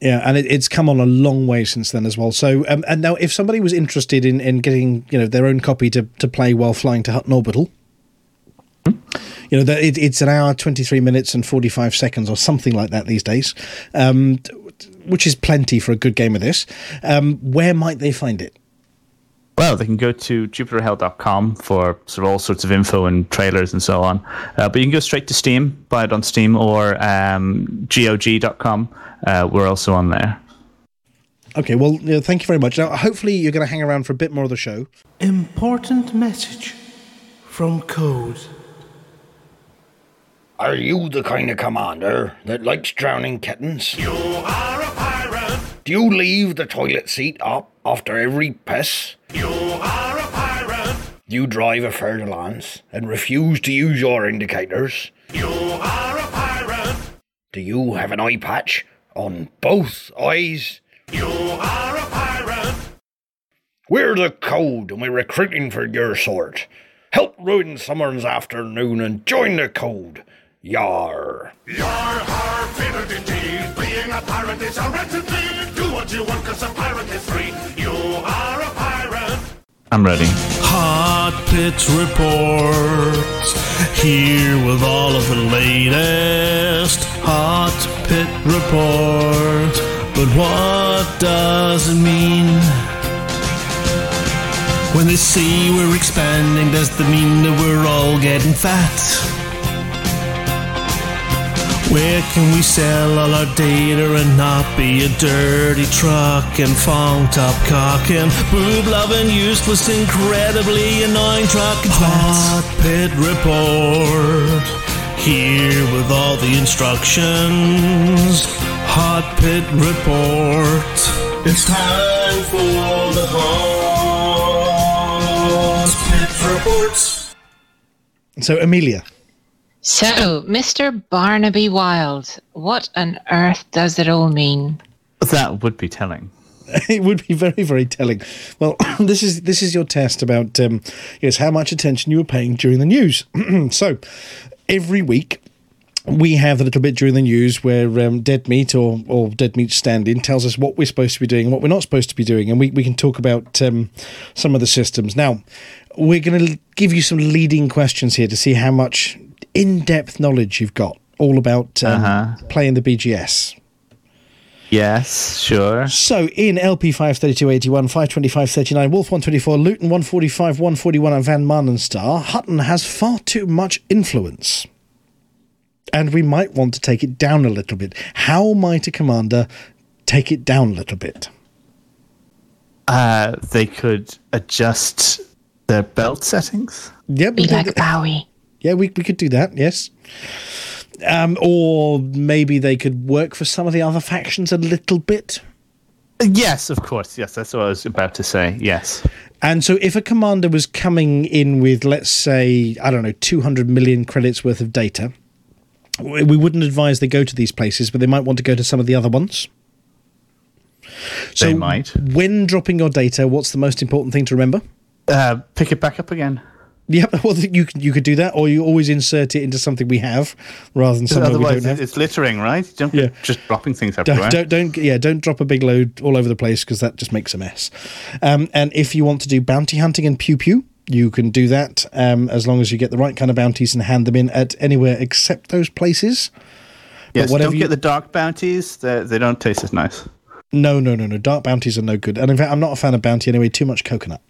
Yeah, and it, it's come on a long way since then as well. So, um, and now if somebody was interested in, in getting you know their own copy to, to play while flying to Hutton Orbital, you know that it, it's an hour, twenty three minutes and forty five seconds or something like that these days, um, which is plenty for a good game of this. Um, where might they find it? Well, they can go to jupiterhell.com for sort of all sorts of info and trailers and so on. Uh, but you can go straight to Steam, buy it on Steam, or um, GOG.com. Uh, we're also on there. Okay, well, you know, thank you very much. Now, hopefully, you're going to hang around for a bit more of the show. Important message from Code. Are you the kind of commander that likes drowning kittens? You are a pirate. Do you leave the toilet seat up after every piss? You are a pirate. You drive a Fer-de-Lance and refuse to use your indicators? You are a pirate. Do you have an eye patch on both eyes? You are a pirate. We're the code and we're recruiting for your sort. Help ruin someone's afternoon and join the code. Yar. Yar har fiddle-dee-dee. Being a pirate is. Do what you want cause a pirate is free. You are a pirate. I'm ready. Hot Pits Report. Here with all of the latest Hot Pit Report. But what does it mean? When they say we're expanding, does that mean that we're all getting fat? Where can we sell all our data and not be a dirty truck and fong top cock and boob loving, useless, incredibly annoying truck and Hot Pit Report. Here with all the instructions. Hot Pit Report. It's time for the Hot Pit Reports. So, Amelia. So, Mr. Barnaby Wild, what on earth does it all mean? That would be telling. it would be very, very telling. Well, this is this is your test about um, yes how much attention you were paying during the news. so, every week we have a little bit during the news where um, Dead Meat or, or Dead Meat Stand In tells us what we're supposed to be doing and what we're not supposed to be doing. And we, we can talk about um, some of the systems. Now, we're going to give you some leading questions here to see how much in depth knowledge you've got all about um, Uh-huh. playing the BGS. Yes, sure. So in LP 53281, 52539, Wolf 124, Luyten 145, 141, and Van Maanen's Star, Hutton has far too much influence. And we might want to take it down a little bit. How might a commander take it down a little bit? Uh, they could adjust their belt settings. Yep. Be like Bowie. Yeah, we, we could do that, yes. Um, or maybe they could work for some of the other factions a little bit. Yes, of course. Yes, that's what I was about to say. Yes. And so, if a commander was coming in with, let's say, I don't know, 200 million credits worth of data, we wouldn't advise they go to these places, but they might want to go to some of the other ones. So, They might. when dropping your data, what's the most important thing to remember? Uh, pick it back up again. Yep, well, you can, you could do that, or you always insert it into something we have rather than something we don't have. it's littering, right? Don't Yeah. just dropping things everywhere. Don't, don't, don't, yeah, don't drop a big load all over the place because that just makes a mess. Um, and if you want to do bounty hunting and pew pew, you can do that um, as long as you get the right kind of bounties and hand them in at anywhere except those places. But yes, whatever don't you- get the dark bounties. They, they don't taste as nice. No, no, no, no. Dark bounties are no good. And in fact, I'm not a fan of bounty anyway. Too much coconut.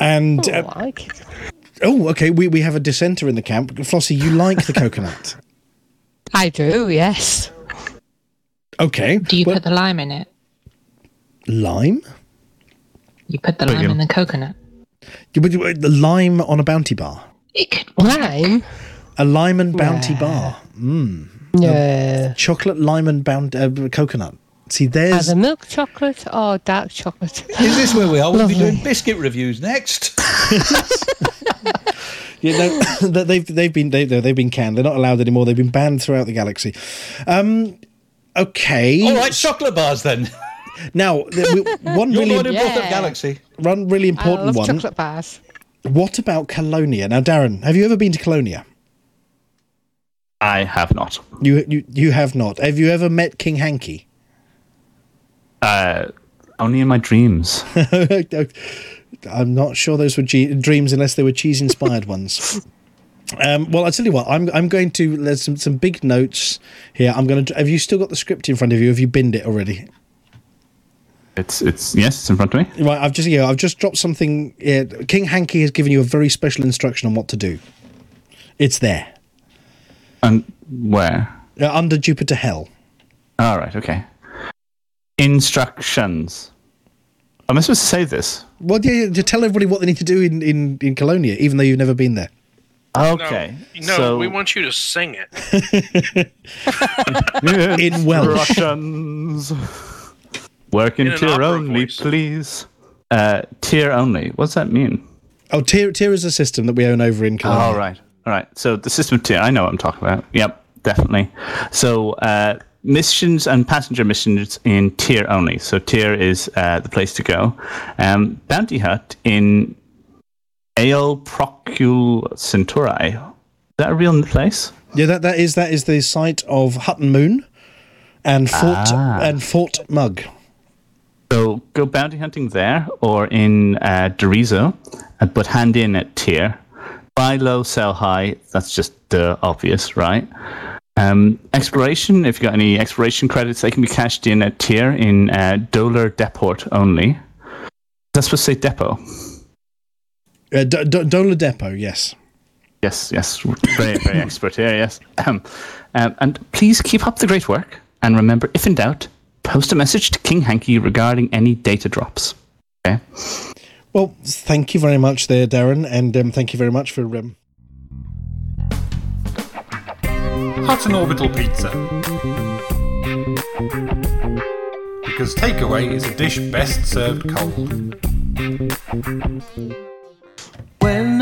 And Oh, uh, like oh, okay. We we have a dissenter in the camp. Flossie, you like the coconut? I do, yes. Okay. Do you put the lime in it? Lime? You put the lime in the coconut. You would you- the lime on a bounty bar. Lime? A lime and bounty bar. Mm. No. chocolate lime and bound uh, coconut. See, there's Either milk chocolate or dark chocolate. Is this where we are? We'll be doing biscuit reviews next. you know they've they've been they, they've been canned. They're not allowed anymore. They've been banned throughout the galaxy. Um, okay. All right, chocolate bars then. Now, we- one You're really Lord of North of Yeah. Galaxy. one really I important love one. chocolate bars. What about Colonia? Now, Darren, have you ever been to Colonia? I have not. You you you have not. Have you ever met King Hanky? Uh, only in my dreams. I'm not sure those were dreams unless they were cheese inspired ones. Um, well, I'll tell you what, I'm I'm going to there's some, some big notes here. I'm going to. Have you still got the script in front of you? Have you binned it already? It's it's yes, it's in front of me. Right, I've just yeah, I've just dropped something. Yeah, King Hanky has given you a very special instruction on what to do. It's there And where? uh, under Jupiter Hell. All right. Okay. Instructions. Am I supposed to say this? Well, yeah, yeah, to tell everybody what they need to do in in in Colonia, even though you've never been there. Okay. No, so we want you to sing it. in Welsh. Instructions. Work in, In Tir opera only, please. Uh, Tir only. What's that mean? Oh, Tir Tir is a system that we own over in Colonia. All right. All right. So the system of Tir, I know what I'm talking about. Yep, definitely. So uh, missions and passenger missions in Tir only. So Tir is uh, the place to go. Um, Bounty Hut in Ael Procul Centauri. Is that a real place? Yeah, that, that is that is the site of Hutton Moon and Fort Ah. and Fort Mug. So go bounty hunting there or in uh, Dorizo, uh, but hand in at Tir. Buy low, sell high. That's just the obvious, right? Um, exploration, if you've got any exploration credits, they can be cashed in at Tir in uh, Dolar Deport only. That's supposed to say depot. Uh, D- D- Dola Depot, yes. Yes, yes, very, very expert here. Yes, um, um, and please keep up the great work. And remember, if in doubt, post a message to King Hanky regarding any data drops. Okay. Well, thank you very much there, Darren, and um, thank you very much for. Um... Hutton Orbital Pizza. Because takeaway is a dish best served cold. When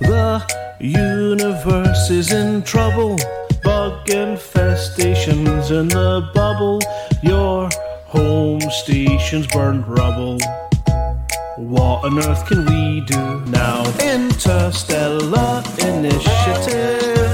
the universe is in trouble, bug infestations in the bubble, your home station's burned rubble. What on earth can we do now? Interstellar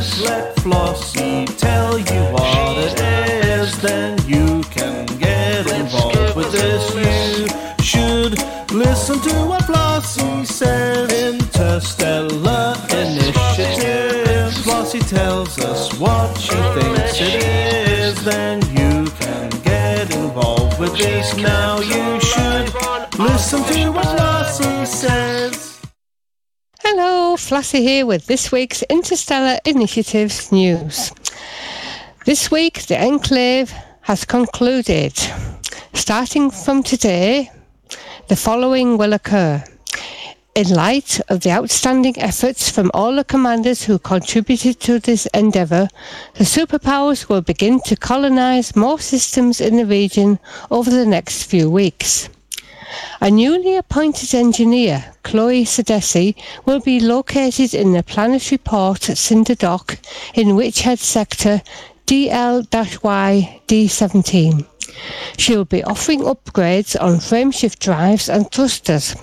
initiatives. Let Flossie tell you what it is. Then you can get involved with this. You should listen to what Flossie says. Interstellar initiatives. Flossie tells us what she thinks it is. Then you can get involved with this. Now you should listen to what Flossie says. Hello, Flossie here with this week's Interstellar Initiatives news. This week, the Enclave has concluded. Starting from today, the following will occur. In light of the outstanding efforts from all the commanders who contributed to this endeavour, the superpowers will begin to colonise more systems in the region over the next few weeks. A newly appointed engineer, Chloe Sedesi, will be located in the planetary port at Cinder Dock in Witchhead Sector DL-Y D17. She will be offering upgrades on frameshift drives and thrusters.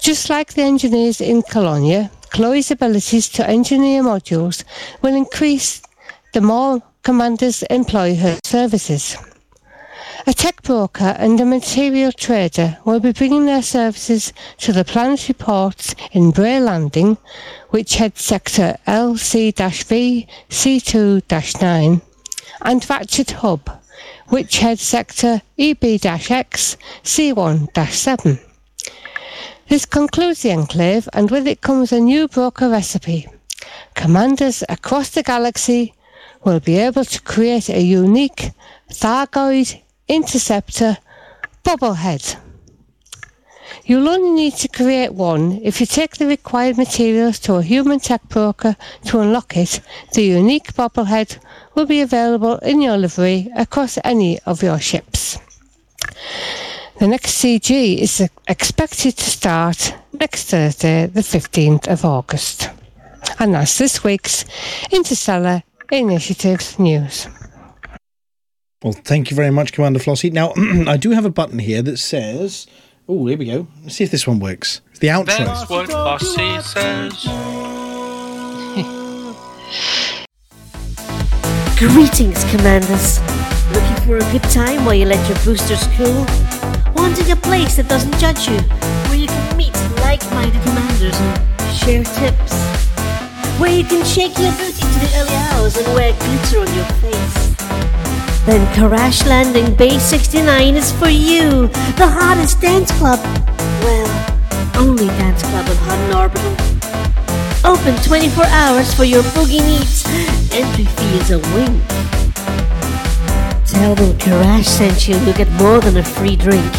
Just like the engineers in Colonia, Chloe's abilities to engineer modules will increase the more commanders employ her services. A tech broker and a material trader will be bringing their services to the planetary ports in Bray Landing, Witchhead sector LC-V C2-9, and Vatchet Hub, Witchhead sector EB-X C1-7. This concludes the enclave, and with it comes a new broker recipe. Commanders across the galaxy will be able to create a unique Thargoid interceptor bobblehead. You'll only need to create one if you take the required materials to a human tech broker to unlock it. The unique bobblehead will be available in your livery across any of your ships. The next CG is expected to start next Thursday, the 15th of August. And that's this week's Interstellar Initiatives news. Well, thank you very much, Commander Flossie. Now, I do have a button here that says. Oh, here we go. Let's see if this one works. It's the outro. That's what Bossy says. Greetings, Commanders. Looking for a good time while you let your boosters cool? Wanting a place that doesn't judge you, where you can meet like-minded commanders and share tips? Where you can shake your boot into the early hours and wear glitter on your face? Then Crash Landing Bay 69 is for you, the hottest dance club. Well, only dance club on Hutton Orbital. Open 24 hours for your boogie needs. Entry fee is a wink. Tell them Crash sent you, you'll get more than a free drink.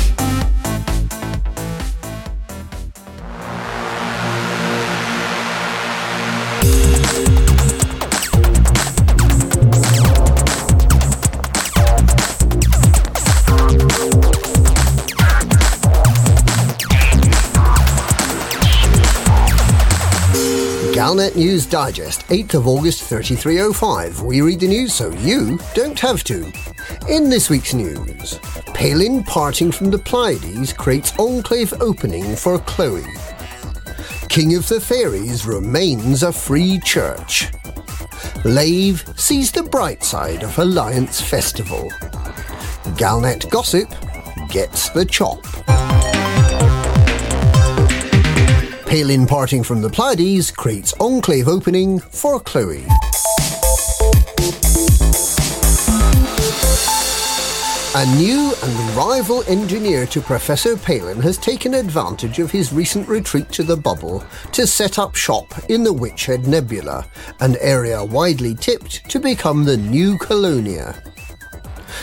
Galnet News Digest, 8th of August 3305. We read the news so you don't have to. In this week's news, Palin parting from the Pleiades creates enclave opening for Chloe. King of the Fairies remains a free church. Lave sees the bright side of Alliance Festival. Galnet Gossip gets the chop. Palin parting from the Pleiades creates enclave opening for Chloe. A new and rival engineer to Professor Palin has taken advantage of his recent retreat to the bubble to set up shop in the Witchhead Nebula, an area widely tipped to become the new Colonia.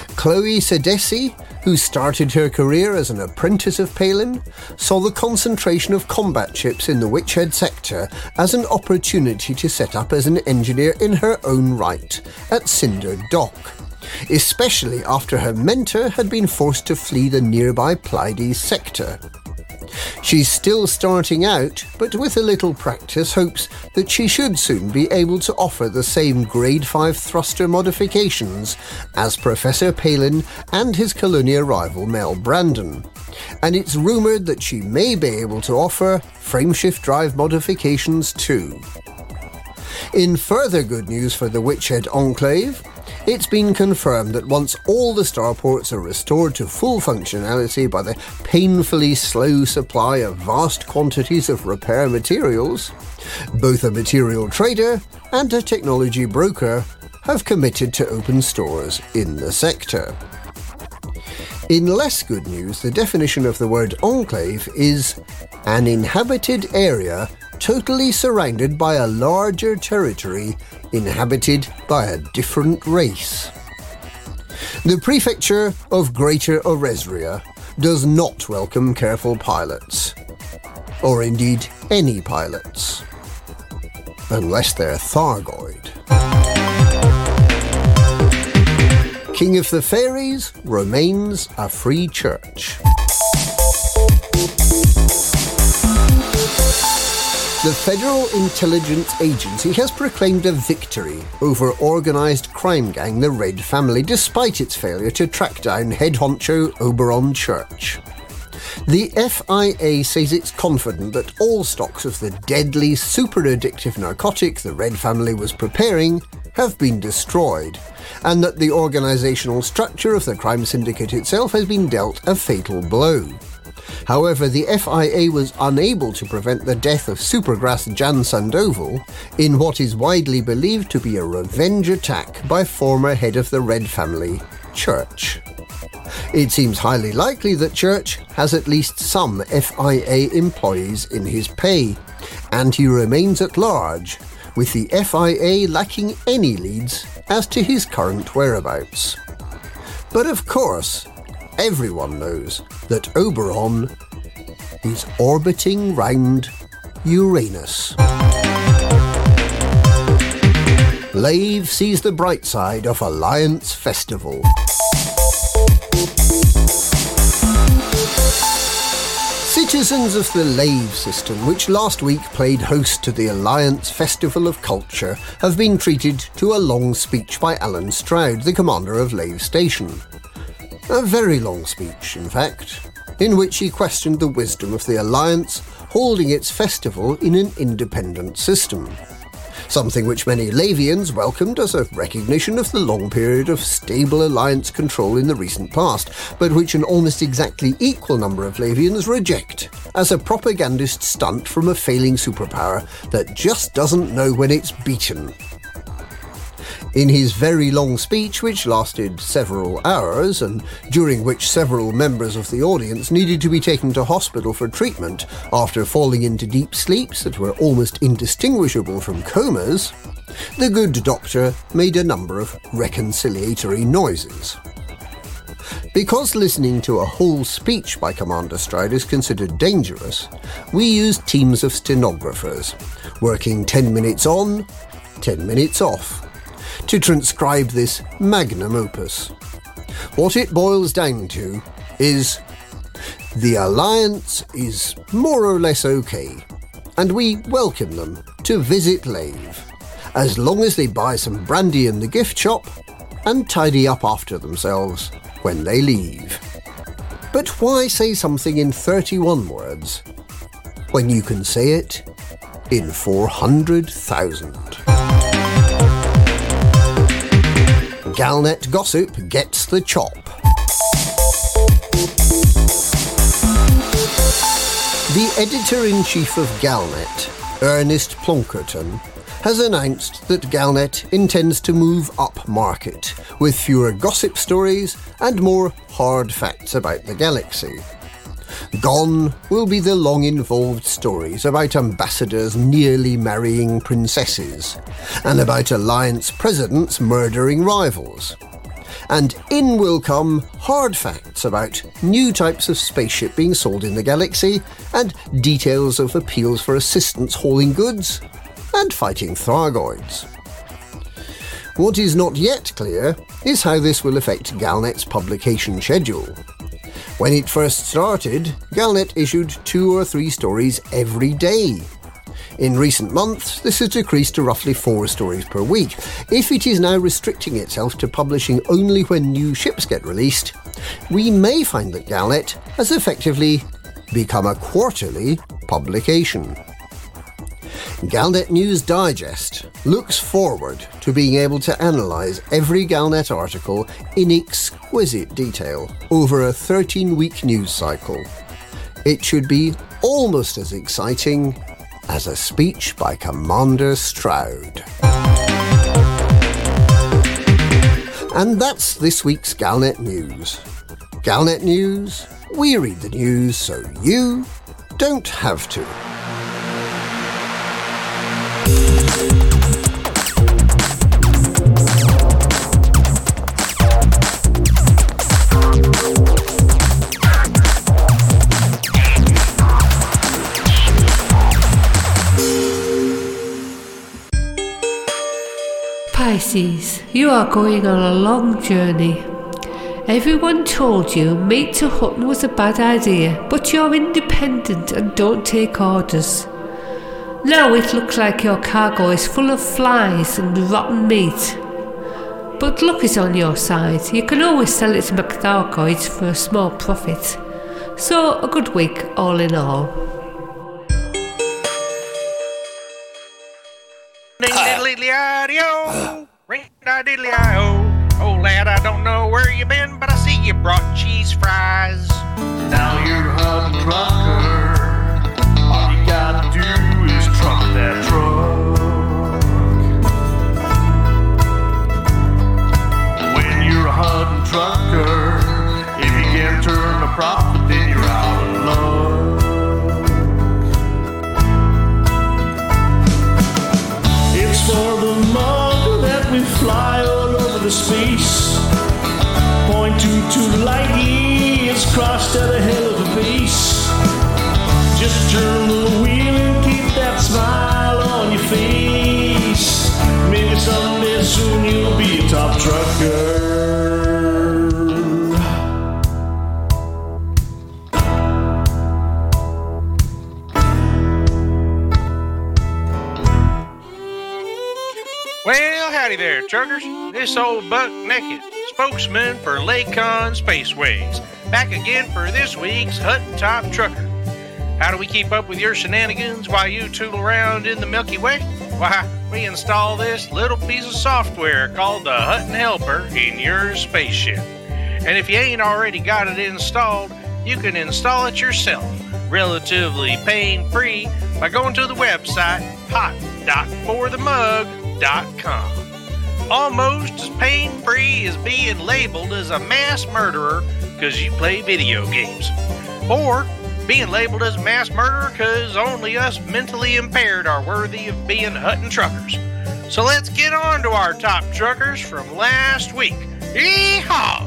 Chloe Sedesi, who started her career as an apprentice of Palin, saw the concentration of combat ships in the Witchhead sector as an opportunity to set up as an engineer in her own right at Cinder Dock, especially after her mentor had been forced to flee the nearby Pleiades sector. She's still starting out, but with a little practice hopes that she should soon be able to offer the same grade 5 thruster modifications as Professor Palin and his Colonia rival Mel Brandon. And it's rumoured that she may be able to offer frameshift drive modifications too. In further good news for the Witchhead Enclave, it's been confirmed that once all the starports are restored to full functionality by the painfully slow supply of vast quantities of repair materials, both a material trader and a technology broker have committed to open stores in the sector. In less good news, the definition of the word enclave is an inhabited area totally surrounded by a larger territory inhabited by a different race. The prefecture of Greater Oresria does not welcome careful pilots, or indeed any pilots, unless they're Thargoid. King of the Fairies remains a free church. The Federal Intelligence Agency has proclaimed a victory over organised crime gang the Red Family despite its failure to track down head honcho Oberon Church. The FIA says it's confident that all stocks of the deadly, super addictive narcotic the Red Family was preparing have been destroyed, and that the organisational structure of the crime syndicate itself has been dealt a fatal blow. However, the FIA was unable to prevent the death of Supergrass Jan Sandoval in what is widely believed to be a revenge attack by former head of the Red family, Church. It seems highly likely that Church has at least some FIA employees in his pay, and he remains at large, with the FIA lacking any leads as to his current whereabouts. But of course, everyone knows that Oberon is orbiting round Uranus. Lave sees the bright side of Alliance Festival. Citizens of the Lave system, which last week played host to the Alliance Festival of Culture, have been treated to a long speech by Alan Stroud, the commander of Lave Station. A very long speech, in fact, in which he questioned the wisdom of the Alliance holding its festival in an independent system. Something which many Lavians welcomed as a recognition of the long period of stable Alliance control in the recent past, but which an almost exactly equal number of Lavians reject as a propagandist stunt from a failing superpower that just doesn't know when it's beaten. In his very long speech, which lasted several hours, and during which several members of the audience needed to be taken to hospital for treatment after falling into deep sleeps that were almost indistinguishable from comas, the good doctor made a number of reconciliatory noises. Because listening to a whole speech by Commander Stride is considered dangerous, we use teams of stenographers, working 10 minutes on, 10 minutes off, to transcribe this magnum opus. What it boils down to is the Alliance is more or less okay, and we welcome them to visit Lave, as long as they buy some brandy in the gift shop and tidy up after themselves when they leave. But why say something in 31 words when you can say it in 400,000? Galnet Gossip gets the chop. The editor in chief of Galnet, Ernest Plonkerton, has announced that Galnet intends to move up market with fewer gossip stories and more hard facts about the galaxy. Gone will be the long involved stories about ambassadors nearly marrying princesses, and about alliance presidents murdering rivals. And in will come hard facts about new types of spaceship being sold in the galaxy, and details of appeals for assistance hauling goods, and fighting Thargoids. What is not yet clear is how this will affect Galnet's publication schedule. When it first started, Galnet issued two or three stories every day. In recent months, this has decreased to roughly four stories per week. If it is now restricting itself to publishing only when new ships get released, we may find that Galnet has effectively become a quarterly publication. Galnet News Digest looks forward to being able to analyse every Galnet article in exquisite detail over a 13 week news cycle. It should be almost as exciting as a speech by Commander Stroud. And that's this week's Galnet News. Galnet News, we read the news so you don't have to. Pisces, you are going on a long journey. Everyone told you mate to Hutton was a bad idea, but you're independent and don't take orders. Now it looks like your cargo is full of flies and rotten meat. But luck is on your side. You can always sell it to McThargoids for a small profit. So, a good week all in all. Ding diddly io, ring diddly io. Oh lad, I don't know where you been, but I see you brought cheese fries. Now you're a trucker. All you gotta do crossed at a hell of a pace. Just turn howdy. This old buck naked spokesman for Lakon Spaceways. Back again for this week's Hut Top Trucker. How do we keep up with your shenanigans while you tool around in the Milky Way? Why, we install this little piece of software called the Hutton Helper in your spaceship. And if you ain't already got it installed, you can install it yourself, relatively pain free, by going to the website hot.forthemug.com. Almost as pain free as being labeled as a mass murderer because you play video games. Or being labeled as a mass murderer because only us mentally impaired are worthy of being Hutton truckers. So let's get on to our top truckers from last week. Yeehaw!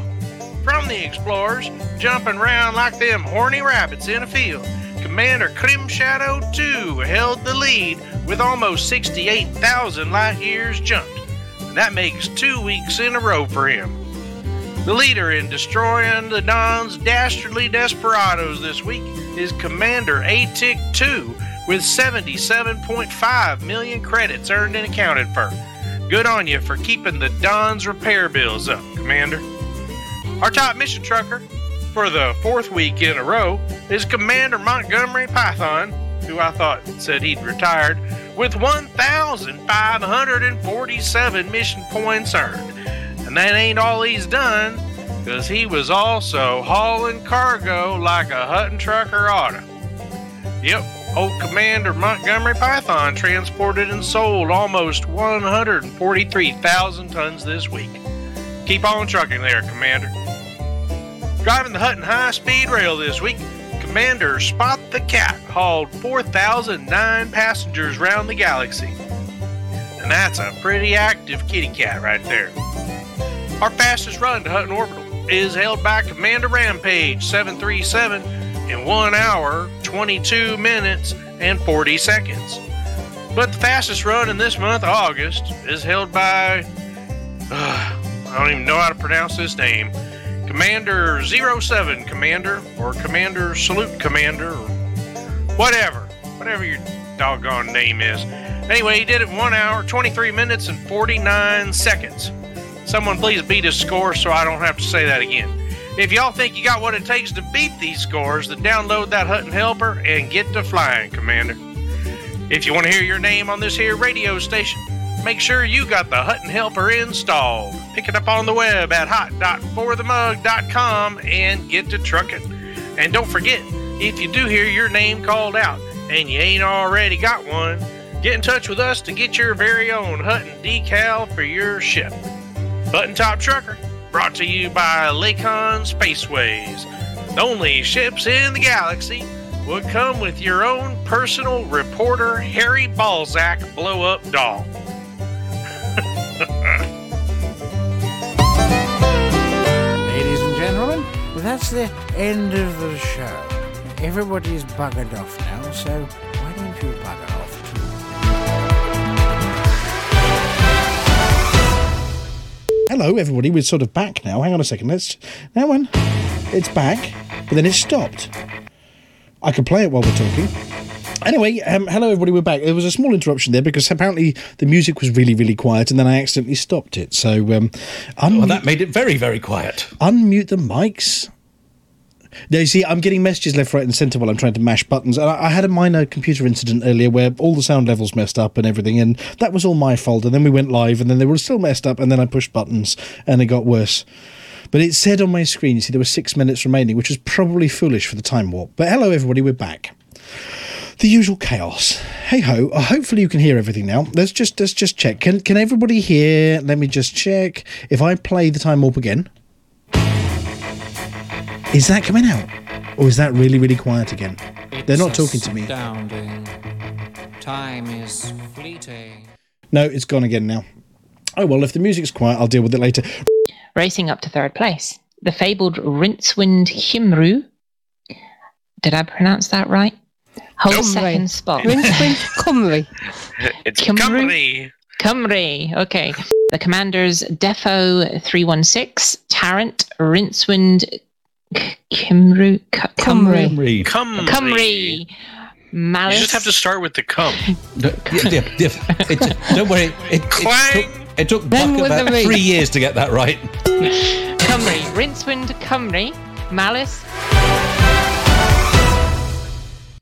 From the Explorers, jumping around like them horny rabbits in a field, Commander Krim Shadow 2 held the lead with almost 68,000 light years jumped. That makes two weeks in a row for him. The leader in destroying the Don's dastardly desperados this week is Commander ATIC 2 with 77.5 million credits earned and accounted for. Good on you for keeping the Don's repair bills up, Commander. Our top mission trucker for the fourth week in a row is Commander Montgomery Python, who I thought said he'd retired, with 1,547 mission points earned. And that ain't all he's done, because he was also hauling cargo like a Hutton trucker oughta. Yep, Old Commander Montgomery Python transported and sold almost 143,000 tons this week. Keep on trucking there, Commander. Driving the Hutton High Speed Rail this week, Commander Spot the Cat hauled 4,009 passengers round the galaxy. And that's a pretty active kitty cat right there. Our fastest run to Hutton Orbital is held by Commander Rampage 737 in 1 hour, 22 minutes, and 40 seconds. But the fastest run in this month, August, is held by. uh, I don't even know how to pronounce this name. Commander 07 Commander, or Commander Salute Commander, or whatever. Whatever your doggone name is. Anyway, he did it in 1 hour, 23 minutes, and 49 seconds. Someone please beat his score so I don't have to say that again. If y'all think you got what it takes to beat these scores, then download that Hutton Helper and get to flying, Commander. If you want to hear your name on this here radio station, make sure you got the Hutton Helper installed. Pick it up on the web at hot.forthemug.com and get to trucking. And don't forget, if you do hear your name called out and you ain't already got one, get in touch with us to get your very own Hutton decal for your ship. Hutton Top Trucker, brought to you by Lakon Spaceways. The only ships in the galaxy would come with your own personal reporter Harry Balzac blow up doll. That's the end of the show. Everybody's buggered off now, so why don't you bugger off too? Hello, everybody. We're sort of back now. Hang on a second. Let's. Now, when it's back, but then it stopped. I can play it while we're talking. Anyway, um, hello, everybody. We're back. There was a small interruption there because apparently the music was really, really quiet, and then I accidentally stopped it. So, um, unmute, Well, that made it very, very quiet. unmute the mics. Now, you see, I'm getting messages left, right, and centre while I'm trying to mash buttons. And I, I had a minor computer incident earlier where all the sound levels messed up and everything, and that was all my fault. And then we went live, and then they were still messed up, and then I pushed buttons, and it got worse. But it said on my screen, you see, there were six minutes remaining, which was probably foolish for the time warp. But hello, everybody, we're back. The usual chaos. Hey ho. Uh, hopefully you can hear everything now. Let's just let's just check. Can can everybody hear? Let me just check. If I play the time warp again, is that coming out, or is that really really quiet again? They're not talking to me. Time is fleeting. No, it's gone again now. Oh well, if the music's quiet, I'll deal with it later. Racing up to third place, the fabled Rincewind Himru. Did I pronounce that right? Whole second spot. Rincewind Cymru. It's Cymru? company. Cymru. Okay. The commanders Defo 316, Tarrant, Rincewind, Cymru, C- Cymru, Cymru. Cymru, Malice. You just have to start with the cum. No, yeah, yeah, yeah. It- don't worry. It, it took, it took Buck about three years to get that right. Cymru, Rincewind, Cymru, Malice,